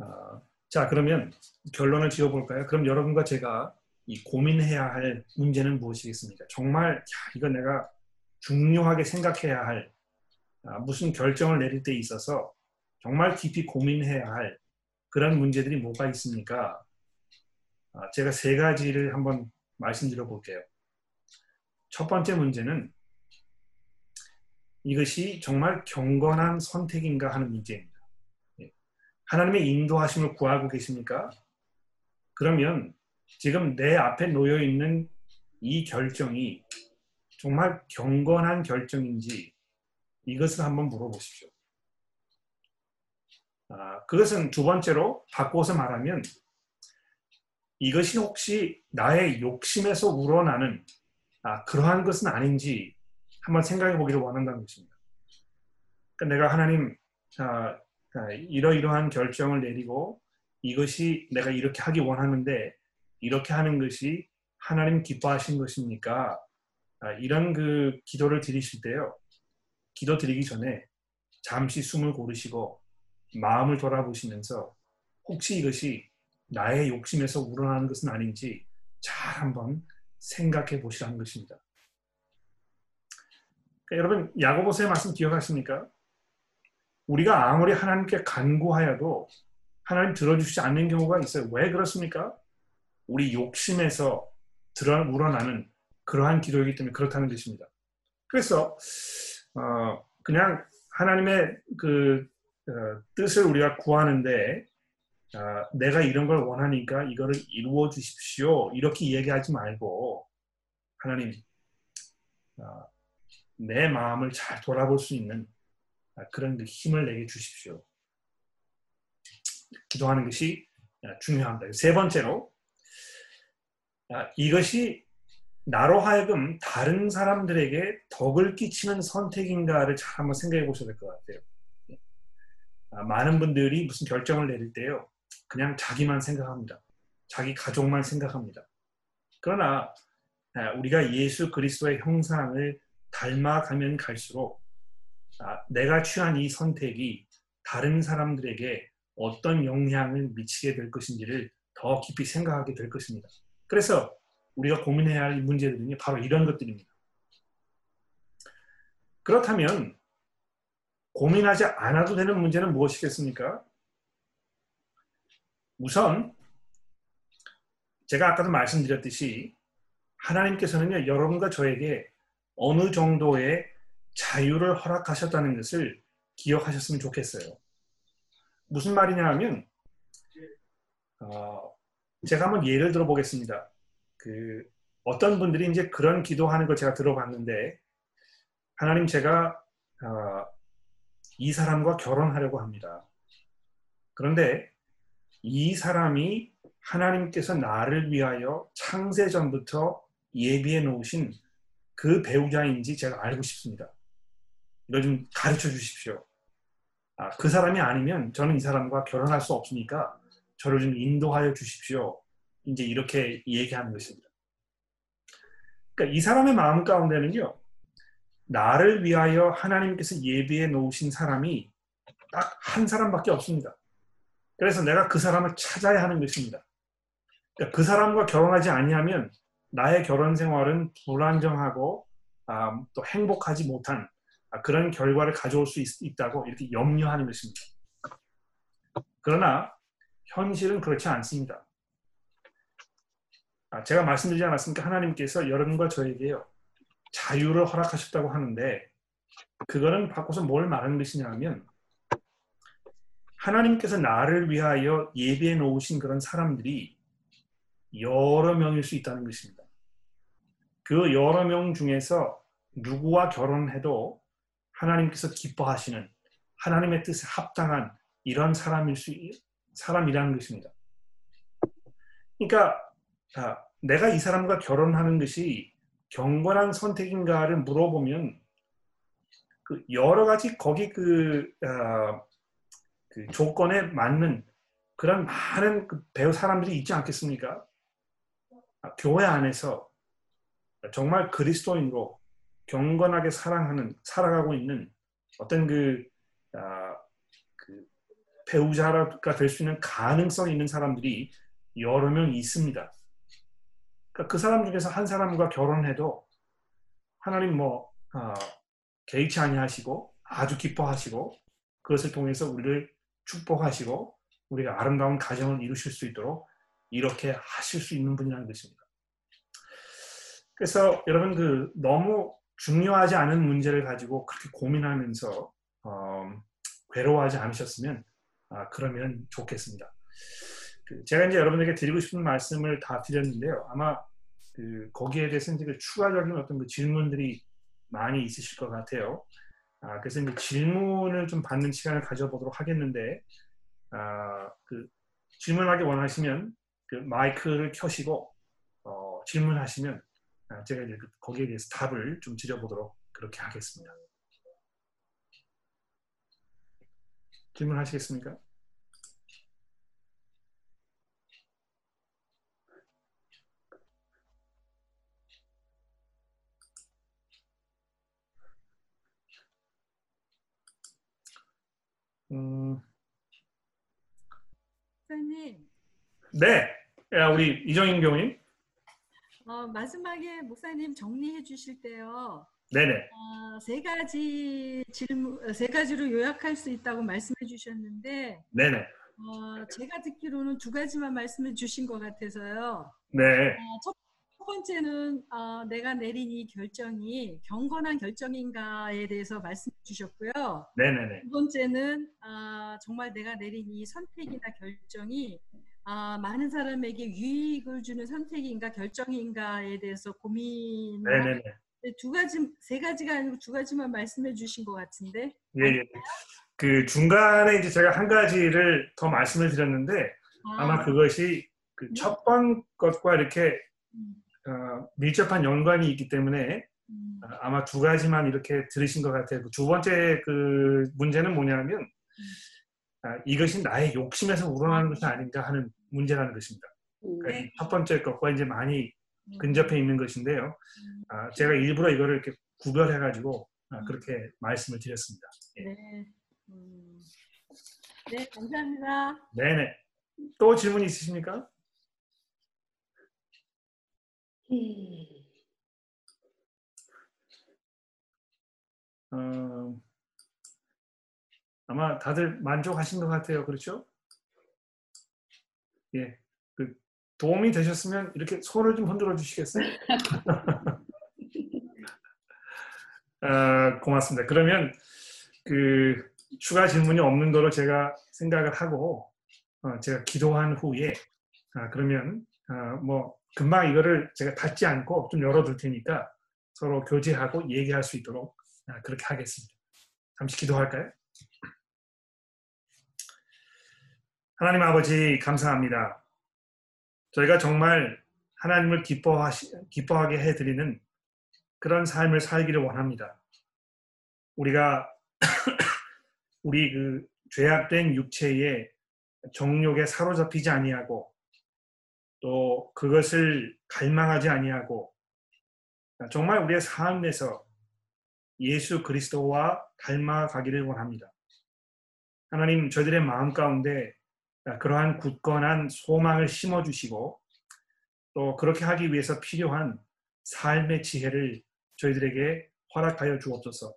어, 자 그러면 결론을 지어볼까요? 그럼 여러분과 제가 이 고민해야 할 문제는 무엇이겠습니까? 정말 야, 이거 내가 중요하게 생각해야 할 아, 무슨 결정을 내릴 때 있어서 정말 깊이 고민해야 할 그런 문제들이 뭐가 있습니까? 아, 제가 세 가지를 한번 말씀드려 볼게요. 첫 번째 문제는 이것이 정말 경건한 선택인가 하는 문제입니다. 예. 하나님의 인도하심을 구하고 계십니까? 그러면 지금 내 앞에 놓여 있는 이 결정이 정말 경건한 결정인지 이것을 한번 물어보십시오. 아, 그것은 두 번째로 바꿔서 말하면 이것이 혹시 나의 욕심에서 우러나는 아, 그러한 것은 아닌지 한번 생각해 보기를 원한다는 것입니다. 그러니까 내가 하나님 아, 아, 이러이러한 결정을 내리고 이것이 내가 이렇게 하기 원하는데 이렇게 하는 것이 하나님 기뻐하신 것입니까? 아, 이런 그 기도를 드리실 때요. 기도 드리기 전에 잠시 숨을 고르시고 마음을 돌아보시면서 혹시 이것이 나의 욕심에서 우러나는 것은 아닌지 잘 한번 생각해 보시라는 것입니다. 그러니까 여러분 야고보서의 말씀 기억하십니까? 우리가 아무리 하나님께 간구하여도 하나님 들어주시지 않는 경우가 있어요. 왜 그렇습니까? 우리 욕심에서 들어 우러나는 그러한 기도이기 때문에 그렇다는 것입니다. 그래서 어, 그냥 하나님의 그 어, 뜻을 우리가 구하는데 아, 내가 이런 걸 원하니까 이거를 이루어 주십시오. 이렇게 얘기하지 말고 하나님 아, 내 마음을 잘 돌아볼 수 있는 아, 그런 그 힘을 내게 주십시오. 기도하는 것이 중요합니다. 세 번째로 이것이 나로 하여금 다른 사람들에게 덕을 끼치는 선택인가를 잘 한번 생각해 보셔야 될 것 같아요. 많은 분들이 무슨 결정을 내릴 때요. 그냥 자기만 생각합니다. 자기 가족만 생각합니다. 그러나 우리가 예수 그리스도의 형상을 닮아가면 갈수록 아, 내가 취한 이 선택이 다른 사람들에게 어떤 영향을 미치게 될 것인지를 더 깊이 생각하게 될 것입니다. 그래서 우리가 고민해야 할 문제들이 바로 이런 것들입니다. 그렇다면 고민하지 않아도 되는 문제는 무엇이겠습니까? 우선 제가 아까도 말씀드렸듯이 하나님께서는요 여러분과 저에게 어느 정도의 자유를 허락하셨다는 것을 기억하셨으면 좋겠어요. 무슨 말이냐 하면 어, 제가 한번 예를 들어 보겠습니다. 그 어떤 분들이 이제 그런 기도하는 걸 제가 들어봤는데 하나님 제가 어, 이 사람과 결혼하려고 합니다. 그런데 이 사람이 하나님께서 나를 위하여 창세 전부터 예비해 놓으신 그 배우자인지 제가 알고 싶습니다. 이걸 좀 가르쳐 주십시오. 아, 그 사람이 아니면 저는 이 사람과 결혼할 수 없으니까 저를 좀 인도하여 주십시오. 이제 이렇게 얘기하는 것입니다. 그러니까 이 사람의 마음 가운데는요, 나를 위하여 하나님께서 예비해 놓으신 사람이 딱 한 사람밖에 없습니다. 그래서 내가 그 사람을 찾아야 하는 것입니다. 그러니까 그 사람과 결혼하지 아니하면 나의 결혼 생활은 불안정하고 아, 또 행복하지 못한 아, 그런 결과를 가져올 수 있, 다고 이렇게 염려하는 것입니다. 그러나 현실은 그렇지 않습니다. 아, 제가 말씀드리지 않았습니까? 하나님께서 여러분과 저에게요 자유를 허락하셨다고 하는데 그거는 바꿔서 뭘 말하는 것이냐면 하나님께서 나를 위하여 예비해 놓으신 그런 사람들이 여러 명일 수 있다는 것입니다. 그 여러 명 중에서 누구와 결혼해도 하나님께서 기뻐하시는 하나님의 뜻에 합당한 이런 사람일 수 사람이라는 것입니다. 그러니까 아, 내가 이 사람과 결혼하는 것이 경건한 선택인가를 물어보면 그 여러 가지 거기 그, 어, 그 조건에 맞는 그런 많은 그 배우 사람들이 있지 않겠습니까? 아, 교회 안에서 정말 그리스도인으로 경건하게 사랑하는 살아가고 있는 어떤 그, 아, 그 배우자가 될 수 있는 가능성이 있는 사람들이 여러 명 있습니다. 그러니까 그 사람 중에서 한 사람과 결혼해도 하나님 뭐 어, 개의치 아니하시고 아주 기뻐하시고 그것을 통해서 우리를 축복하시고 우리가 아름다운 가정을 이루실 수 있도록 이렇게 하실 수 있는 분이라는 것입니다. 그래서 여러분 그 너무 중요하지 않은 문제를 가지고 그렇게 고민하면서 어, 괴로워하지 않으셨으면 아, 그러면 좋겠습니다. 그 제가 이제 여러분에게 드리고 싶은 말씀을 다 드렸는데요. 아마 그 거기에 대해서 그 추가적인 어떤 그 질문들이 많이 있으실 것 같아요. 아, 그래서 이제 질문을 좀 받는 시간을 가져보도록 하겠는데, 아, 그 질문하기 원하시면 그 마이크를 켜시고 어, 질문하시면 아, 제가 이제 그 거기에 대해서 답을 좀 드려보도록 그렇게 하겠습니다. 질문하시겠습니까? 음... 목사님. 네, 우리 이정인 교님. 어, 마지막에 목사님 정리해 주실 때요. 네네. 어, 세 가지 질문, 세 가지로 요약할 수 있다고 말씀해 주셨는데. 네네. 어, 제가 듣기로는 두 가지만 말씀해 주신 것 같아서요. 네. 어, 첫 번째는 어, 내가 내린 이 결정이 경건한 결정인가에 대해서 말씀해 주셨고요. 네네네. 두 번째는 어, 정말 내가 내린 이 선택이나 결정이 어, 많은 사람에게 유익을 주는 선택인가 결정인가에 대해서 고민을 네네네. 두 가지, 세 가지가 아니고 두 가지만 말씀해 주신 것 같은데. 예, 예. 그 중간에 이제 제가 한 가지를 더 말씀을 드렸는데 아. 마 그것이 그 첫번 네. 것과 이렇게 음. 어, 밀접한 연관이 있기 때문에 음. 어, 아마 두 가지만 이렇게 들으신 것 같아요. 두 번째 그 문제는 뭐냐면 음. 아, 이것이 나의 욕심에서 우러나는 것이 아닌가 하는 문제라는 것입니다. 그러니까 네. 첫 번째 것과 이제 많이 음. 근접해 있는 것인데요. 아, 제가 일부러 이거를 이렇게 구별해가지고 아, 그렇게 말씀을 드렸습니다. 예. 네. 음. 네, 감사합니다. 네네. 또 질문 있으십니까? 어, 아마 다들 만족하신 것 같아요. 그렇죠? 예. 그 도움이 되셨으면 이렇게 손을 좀 흔들어 주시겠어요? 어, 고맙습니다. 그러면 그 추가 질문이 없는 거로 제가 생각을 하고 어, 제가 기도한 후에 아, 그러면 어, 뭐 금방 이거를 제가 닫지 않고 좀 열어둘 테니까 서로 교제하고 얘기할 수 있도록 아, 그렇게 하겠습니다. 잠시 기도할까요? 하나님 아버지 감사합니다. 저희가 정말 하나님을 기뻐하시, 기뻐하게 해드리는 그런 삶을 살기를 원합니다. 우리가 우리 그 죄악된 육체의 정욕에 사로잡히지 아니하고 또 그것을 갈망하지 아니하고 정말 우리의 삶에서 예수 그리스도와 닮아가기를 원합니다. 하나님 저희들의 마음 가운데 그러한 굳건한 소망을 심어주시고 또 그렇게 하기 위해서 필요한 삶의 지혜를 저희들에게 허락하여 주옵소서.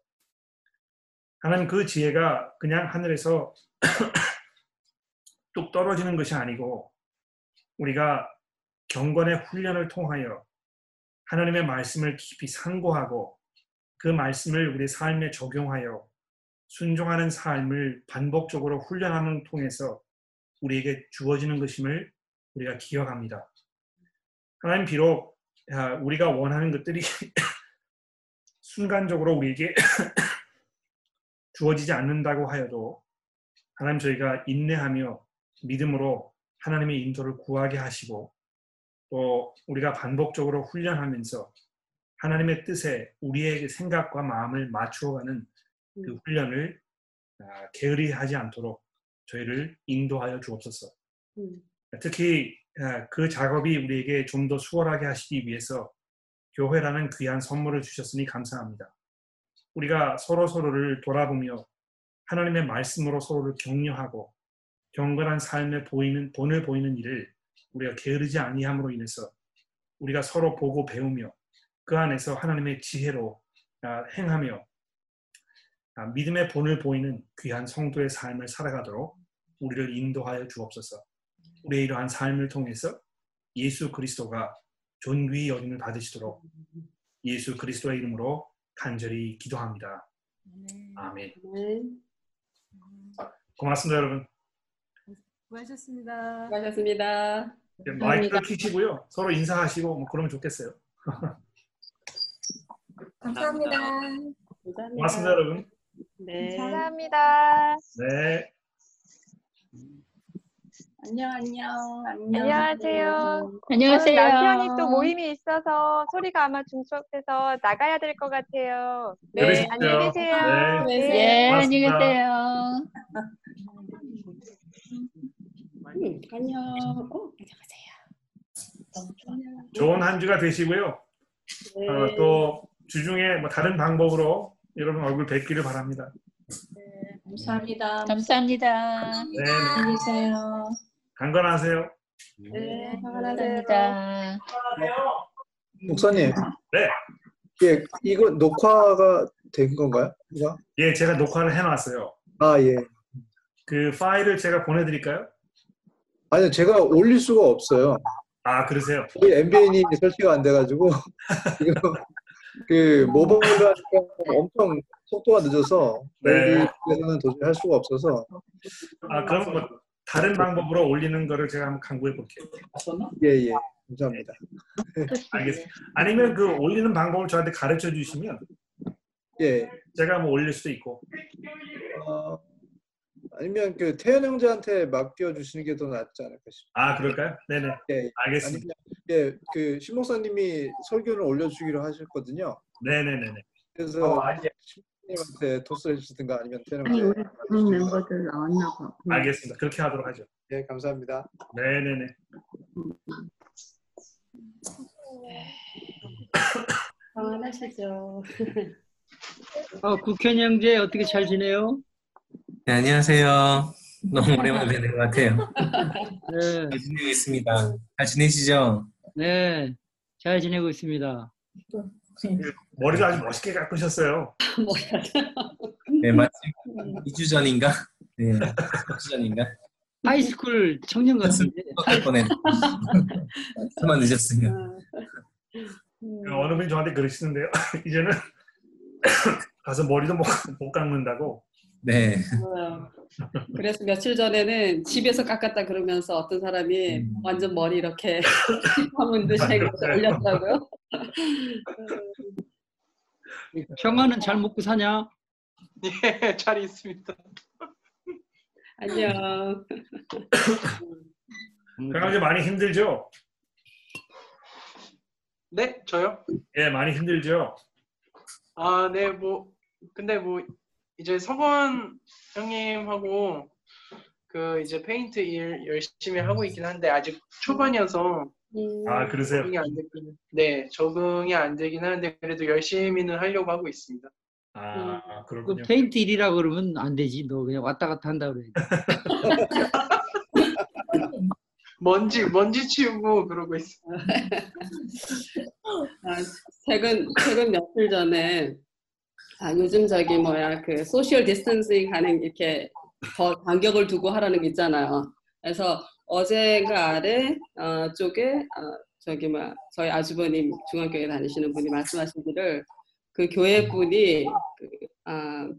하나님 그 지혜가 그냥 하늘에서 뚝 떨어지는 것이 아니고 우리가 경건의 훈련을 통하여 하나님의 말씀을 깊이 상고하고 그 말씀을 우리 삶에 적용하여 순종하는 삶을 반복적으로 훈련함을 통해서 우리에게 주어지는 것임을 우리가 기억합니다. 하나님 비록 우리가 원하는 것들이 순간적으로 우리에게 주어지지 않는다고 하여도 하나님 저희가 인내하며 믿음으로 하나님의 인도를 구하게 하시고 또 우리가 반복적으로 훈련하면서 하나님의 뜻에 우리의 생각과 마음을 맞추어가는 그 음. 훈련을 아, 게으리 하지 않도록 저희를 인도하여 주옵소서. 음. 특히 아, 그 작업이 우리에게 좀 더 수월하게 하시기 위해서 교회라는 귀한 선물을 주셨으니 감사합니다. 우리가 서로 서로를 돌아보며 하나님의 말씀으로 서로를 격려하고 경건한 삶에 보이는 본을 보이는 일을 우리가 게으르지 아니함으로 인해서 우리가 서로 보고 배우며 그 안에서 하나님의 지혜로 아, 행하며 아, 믿음의 본을 보이는 귀한 성도의 삶을 살아가도록 우리를 인도하여 주옵소서. 우리의 이러한 삶을 통해서 예수 그리스도가 존귀 여김을 받으시도록 예수 그리스도의 이름으로 간절히 기도합니다. 아멘. 고맙습니다, 여러분. 수고하셨습니다. 수고하셨습니다. 네, 마이크를 키시고요. 서로 인사하시고 뭐 그러면 좋겠어요. 감사합니다. 고맙습니다, 여러분. 네. 감사합니다. 네. 안녕, 안녕, 안녕. 안녕하세요. 안녕하세요. 남편이 또 모임이 있어서 소리가 아마 중첩돼서 나가야 될 것 같아요. 네, 네, 안녕히 계세요. 네. 네, 네. 안녕히 고맙습니다. 계세요. 음, 안녕. 어, 안녕하세요. 좋은 한 주가 되시고요. 네. 어, 또 주중에 뭐 다른 방법으로 여러분 얼굴 뵙기를 바랍니다. 네, 감사합니다. 감사합니다. 네, 네. 안녕히 계세요. 강건하세요. 네, 감사합니다. 감사합니다. 목사님. 네. 예, 이거 녹화가 된 건가요? 이거? 예, 제가 녹화를 해놨어요. 아, 예. 그 파일을 제가 보내드릴까요? 아니요, 제가 올릴 수가 없어요. 아, 그러세요? 우리 MBN이 설치가 안 돼가지고, 이거 그 모바일로 하니까 엄청 속도가 늦어서, 네. 여기에서는 도저히 할 수가 없어서, 아, 그럼 뭐 다른 방법으로 올리는 거를 제가 한번 강구해 볼게요. 예, 예. 감사합니다. 알겠습니다. 아니면 그 올리는 방법을 저한테 가르쳐 주시면 예. 제가 뭐 올릴 수도 있고. 어, 아니면 그 태연 형제한테 맡겨 주시는 게 더 낫지 않을까 싶습니다. 아, 그럴까요? 네네. 예, 알겠습니다. 아니면, 예, 그 신 목사님이 설교를 올려주기로 하셨거든요. 네네네네. 그래서 신 목사님한테 토스를 해주시든가 아니면 태연 아니. 우리 그 멤버들 나왔나 봐. 알겠습니다. 그렇게 하도록 하죠. 예, 감사합니다. 네네네. 평안하시죠. 어, 국현 형제 어떻게 잘 지내요? 네, 안녕하세요. 너무 오랜만에 뵙는 것 같아요. 네, 잘 지내고 있습니다. 잘 지내시죠? 네, 잘 지내고 있습니다. 머리도 아주 멋있게 깎으셨어요. 네, 마침 2주 전인가? 네, 2주 전인가? high school 청년 같은데. 할 뻔했네. 그만 늦었으면. 음, 그 어느 분이 저한테 그러시는데요. 이제는 가서 머리도 못, 못 깎는다고. 네. 맞아요. 그래서 며칠 전에는 집에서 깎았다 그러면서 어떤 사람이 음. 완전 머리 이렇게 하면 듯이 올렸더라고요. 평화는 잘 먹고 사냐? 예, 잘 있습니다. 안녕. 강아지 많이 힘들죠? 네, 저요? 예, 많이 힘들죠. 아, 네, 뭐, 근데 뭐, 이제 석원 형님하고 그 이제 페인트 일 열심히 하고 있긴 한데 아직 초반이어서 음, 아, 그러세요? 적응이 안 되긴, 네, 적응이 안 되긴 하는데 그래도 열심히는 하려고 하고 있습니다. 아, 그 그렇군요. 페인트 일이라 그러면 안 되지. 너 그냥 왔다 갔다 한다 그래. 먼지, 먼지 치우고 그러고 있어요. 아, 최근 최근 며칠 전에 아, 요즘 저기 뭐야 그 social distancing 하는 이렇게 더 간격을 두고 하라는 게 있잖아요. 그래서 어제가 아래 어, 쪽에 어, 저기 뭐 저희 아주버님 중학교에 다니시는 분이 말씀하신 그 교회 분이 그, 아,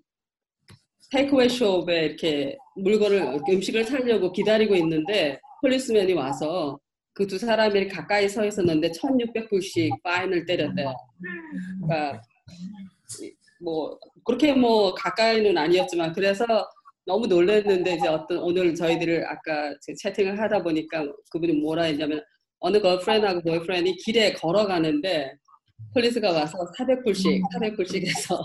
takeaway shop에 이렇게 물건을 음식을 사려고 기다리고 있는데 policeman이 와서 그 두 사람이 가까이 서 있었는데 1,600불씩 fine을 때렸대요. 그러니까 뭐 그렇게 뭐 가까이는 아니었지만 그래서 너무 놀랐는데 이제 어떤 오늘 저희들을 아까 제 채팅을 하다 보니까 그분이 뭐라 했냐면 어느 걸프렌드하고 보이프렌드 길에 걸어가는데 police가 와서 400불씩 400불씩 해서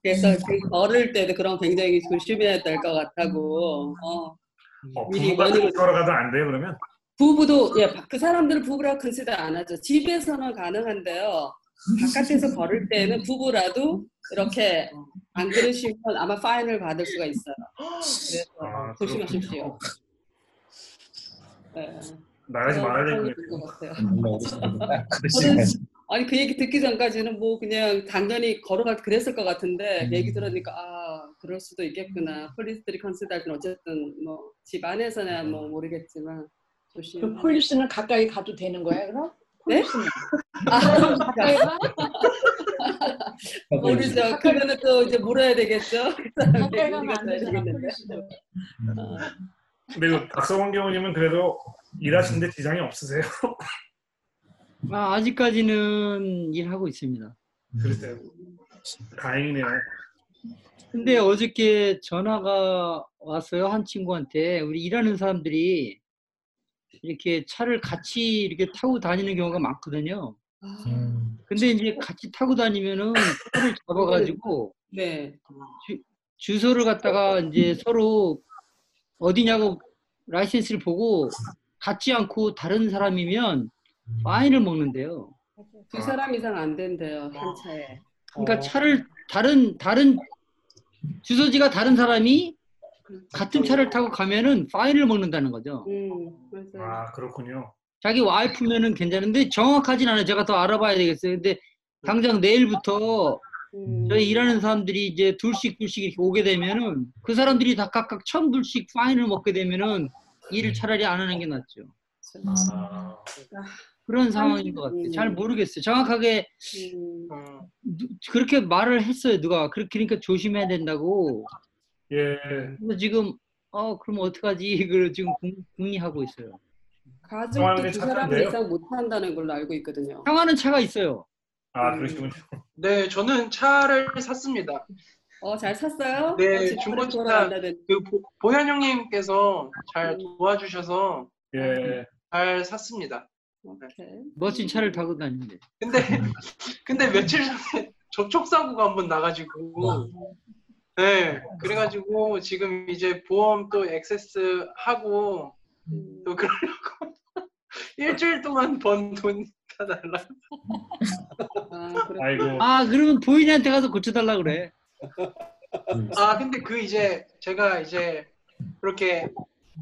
그래서 그 걸을 때도 그런 굉장히 조심해야 될 것 같다고 어, 어, 미리 원인을- 걸어가도 안 돼요, 그러면? 부부도 예, 그 사람들은 부부라고 consider 안 하죠. 집에서는 가능한데요. 바깥에서 걸을 때는 부부라도 이렇게 안 그러시면 아마 fine을 받을 수가 있어요. 그래서 아, 조심하십시오. 네. 나가지 말아야 되겠네요. 것 같아요. 저는 아니 그 얘기 듣기 전까지는 뭐 그냥 당연히 걸어갈 그랬을 것 같은데 음. 얘기 들으니까 아 그럴 수도 있겠구나. police들이 consider 는 어쨌든 뭐 집 안에서나 뭐 모르겠지만 조심. 그 폴리스는 가까이 가도 되는 거야 그럼? 네? 아, 가까이 가? 모르죠. 그러면 또 이제 물어야 되겠죠. 되겠는데. 폴리스는. 근데 그 박성원 경우님은 그래도 일하시는데 지장이 없으세요? 아, 아직까지는 일하고 있습니다. 그러세요. 다행이네요. 근데 어저께 전화가 왔어요. 한 친구한테. 우리 일하는 사람들이 이렇게 차를 같이 이렇게 타고 다니는 경우가 많거든요. 음, 근데 이제 같이 타고 다니면은 차를 잡아가지고 네. 주 소를 갖다가 이제 서로 어디냐고 라이센스를 보고 갖지 않고 다른 사람이면 파인을 먹는데요. 두 사람 이상 안 된대요 한 차에. 그러니까 차를 다른 다른 주소지가 다른 사람이 같은 차를 타고 가면은 파인을 먹는다는 거죠. 음 맞아요. 아, 그렇군요. 자기 와이프면은 괜찮은데 정확하진 않아요. 제가 더 알아봐야 되겠어요. 근데 당장 내일부터 음, 저희 일하는 사람들이 이제 둘씩 둘씩 이렇게 오게 되면은 그 사람들이 다 각각 천 불씩 파인을 먹게 되면은 일을 차라리 안 하는 게 낫죠. 아, 그런 상황인 것 같아요. 잘 모르겠어요. 정확하게 음, 음, 누- 그렇게 말을 했어요. 누가 그렇게 그러니까 조심해야 된다고. 예. 그래서 지금 어 그럼 어떡하지? 그걸 지금 궁- 궁리하고 있어요. 가족도 두 사람? 이상 못 한다는 걸로 알고 있거든요. 향하는 차가 있어요. 아, 그러시군요. 네, 저는 차를 샀습니다. 어 잘 샀어요? 네, 어, 중고차 그 보- 보현 형님께서 잘 도와주셔서 예. 잘 샀습니다. 오케이. 멋진 차를 타고 다니는데. 근데 근데 며칠 전에 접촉 사고가 한 번 나가지고 네 그래가지고 지금 이제 보험 또 액세스 하고 음, 또 그러려고 일주일 동안 번 돈 다 달라. 아이고. 아 그러면 부인한테 가서 고쳐달라 그래. 아 근데 그 이제 제가 이제 그렇게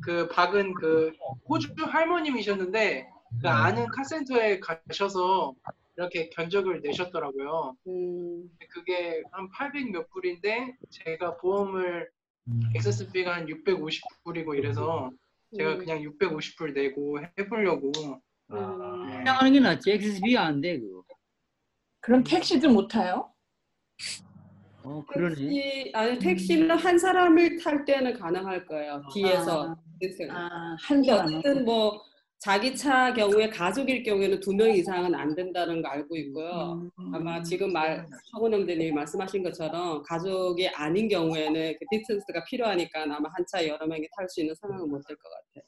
그 박은 그 호주 할머님이셨는데 그 아는 카센터에 가셔서 이렇게 견적을 내셨더라고요. 근데 그게 한 800 몇 불인데 제가 보험을 excess 비가 한 650불이고 이래서 제가 그냥 650불 내고 해보려고. 그냥 하는 게 낫지. excess 비가 안 돼 그거. 그럼 택시도 못 타요? 어 그러네. 택시, 아니 택시는 한 사람을 탈 때는 가능할 거예요. 뒤에서. 아, 한 사람은. 어쨌든 뭐 자기 차 경우에 가족일 경우에는 두 명 이상은 안 된다는 거 알고 있고요. 아마 지금 말 서군 형제님이 말씀하신 것처럼 가족이 아닌 경우에는 그 distance가 필요하니까 아마 한 차 여러 명이 탈 수 있는 상황은 못 될 것 같아요.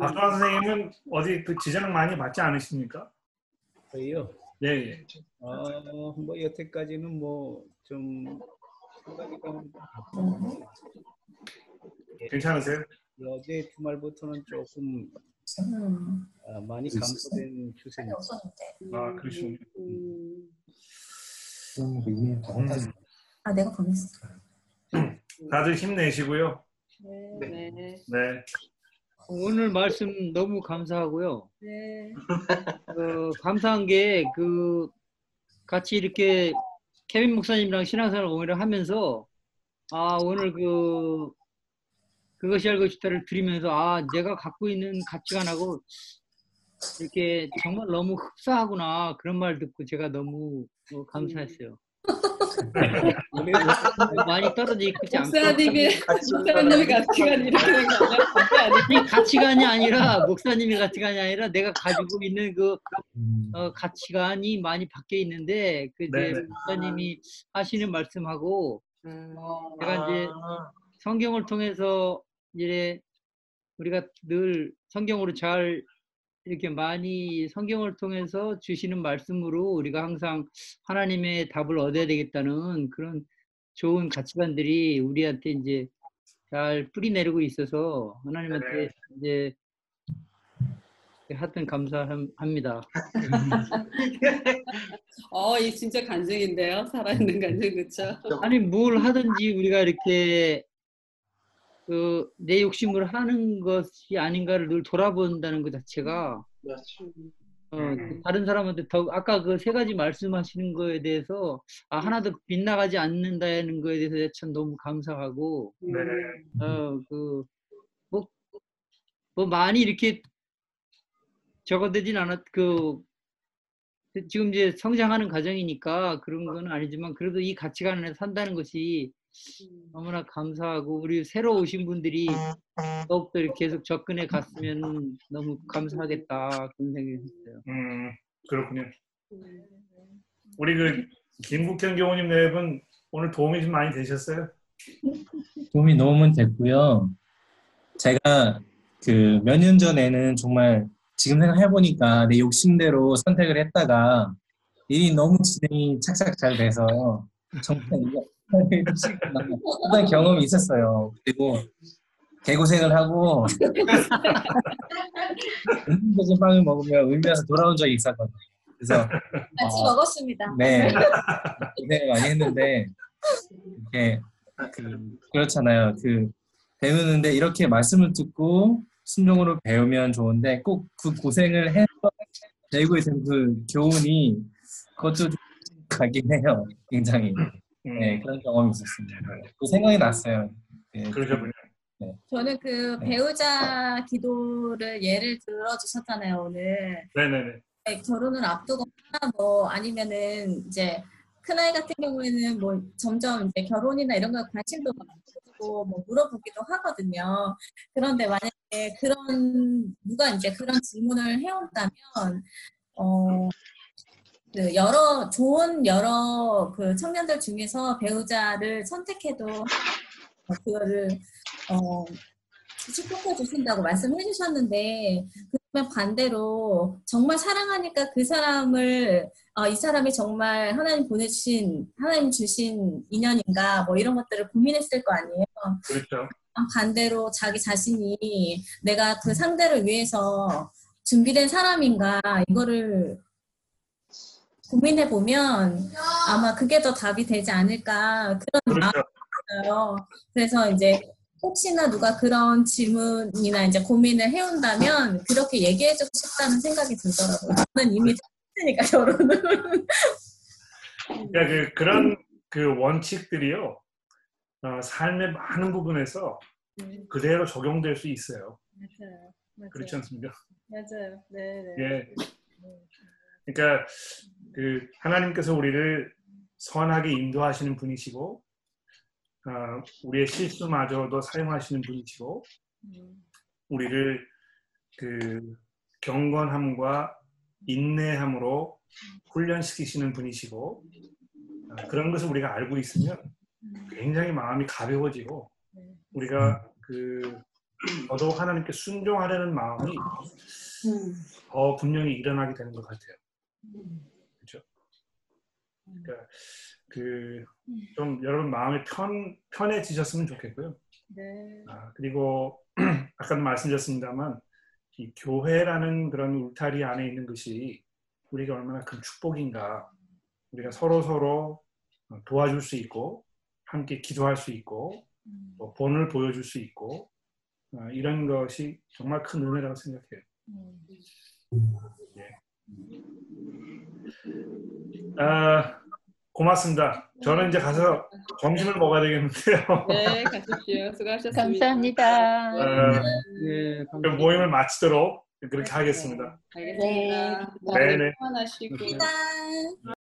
박도환 선생님은 어디 그 지장 많이 받지 않으십니까? 저희요. 예, 예. 어, 뭐 여태까지는 뭐좀 괜찮으세요? 어제 주말부터는 조금 아, 많이 감소된 추세입니다. 아, 그러시군요. 아, 내가 보냈어. 다들 힘내시고요. 네. 네. 오늘 말씀 너무 감사하고요. 네. 어, 감사한 게 그 같이 이렇게 케빈 목사님이랑 신앙생활 공유를 하면서 아 오늘 그 그것이 알고 싶다를 들으면서 아 내가 갖고 있는 가치관하고 이렇게 정말 너무 흡사하구나. 그런 말 듣고 제가 너무 어, 감사했어요. 많이 떨어져 있지 않고. 목사님이 목사님이 가치관 이렇게 된거 가치관이 아니라 목사님의 가치관이 아니라 내가 가지고 있는 그 어, 가치관이 많이 바뀌어 있는데 그 이제 네네. 목사님이 하시는 말씀하고 제가 이제 아, 성경을 통해서 이제 우리가 늘 성경으로 잘 이렇게 많이 성경을 통해서 주시는 말씀으로 우리가 항상 하나님의 답을 얻어야 되겠다는 그런 좋은 가치관들이 우리한테 이제 잘 뿌리 내리고 있어서 하나님한테 이제 하여튼 감사합니다. 어, 이 진짜 간증인데요. 살아있는 간증 그렇죠? 아니 뭘 하든지 우리가 이렇게 그 내 욕심을 하는 것이 아닌가를 늘 돌아본다는 것 자체가. 어, 그 다른 사람한테 더 아까 그 세 가지 말씀하시는 거에 대해서 아 하나도 빗나가지 않는다는 거에 대해서 참 너무 감사하고 네. 어그뭐 뭐 많이 이렇게 적어되진 않았 그 지금 이제 성장하는 과정이니까 그런 건 아니지만 그래도 이 가치관 안에서 산다는 것이 너무나 감사하고 우리 새로 오신 분들이 더욱더 이렇게 계속 접근해 갔으면 너무 감사하겠다 그런 생각이 했어요. 음, 그렇군요. 우리 그 김국현 교우님 네분 오늘 도움이 좀 많이 되셨어요? 도움이 너무 됐고요. 제가 그 몇 년 전에는 정말 지금 생각해 보니까 내 욕심대로 선택을 했다가 일이 너무 진행이 착착 잘 돼서 정말 어떤 경험이 있었어요. 그리고 개고생을 하고 음식적인 빵을 먹으면 울면서 돌아온 적이 있었거든요. 그래서 같이 어, 먹었습니다. 네 고생을 많이 했는데 이렇게 그 그렇잖아요. 그 배우는데 이렇게 말씀을 듣고 순종으로 배우면 좋은데 꼭 그 고생을 해서 배우고 있는 그 교훈이 그것도 좀 가긴 해요. 굉장히 네 그런 경험이 있었습니다. 그 생각이 났어요. 네, 그러셨군요. 네. 저는 그 배우자 기도를 예를 들어 주셨잖아요, 오늘. 네네네. 네, 결혼을 앞두거나 뭐 아니면은 이제 큰아이 같은 경우에는 뭐 점점 이제 결혼이나 이런 거에 관심도 많고 뭐 물어보기도 하거든요. 그런데 만약에 그런 누가 이제 그런 질문을 해온다면 어. 그 여러 좋은 여러 그 청년들 중에서 배우자를 선택해도 그거를 어 축복해 주신다고 말씀해 주셨는데 그러면 반대로 정말 사랑하니까 그 사람을 어, 이 사람이 정말 하나님 보내주신 하나님 주신 인연인가 뭐 이런 것들을 고민했을 거 아니에요. 그렇죠. 반대로 자기 자신이 내가 그 상대를 위해서 준비된 사람인가 이거를 고민해 보면 아마 그게 더 답이 되지 않을까 그런 마음이 들어요. 그래서 이제 혹시나 누가 그런 질문이나 이제 고민을 해온다면 그렇게 얘기해주고 싶다는 생각이 들더라고요. 저는 이미 했으니까 결혼을. 그러니까 그, 그런 그 원칙들이요. 어, 삶의 많은 부분에서 그대로 적용될 수 있어요. 맞아요. 맞아요. 그렇지 않습니까? 맞아요. 네, 네. 예. 그러니까 그 하나님께서 우리를 선하게 인도하시는 분이시고 어, 우리의 실수마저도 사용하시는 분이시고 우리를 그 경건함과 인내함으로 훈련시키시는 분이시고 어, 그런 것을 우리가 알고 있으면 굉장히 마음이 가벼워지고 우리가 그 더더욱 하나님께 순종하려는 마음이 더 분명히 일어나게 되는 것 같아요. 그렇죠? 그러니까 그 좀 여러분 마음이 편 편해지셨으면 좋겠고요. 네. 아, 그리고 아까도 말씀드렸습니다만 이 교회라는 그런 울타리 안에 있는 것이 우리가 얼마나 큰 축복인가. 우리가 서로 서로 도와줄 수 있고 함께 기도할 수 있고 또 본을 보여줄 수 있고 아, 이런 것이 정말 큰 은혜라고 생각해요. 예. 아, 고맙습니다. 저는 이제 가서 점심을 먹어야 되겠는데요. 네, 가십시오. 수고하셨습니다. 감사합니다. 어, 네, 그 모임을 마치도록 그렇게 하겠습니다. 알겠습니다. 네, 네. 편하시고. 감사합니다.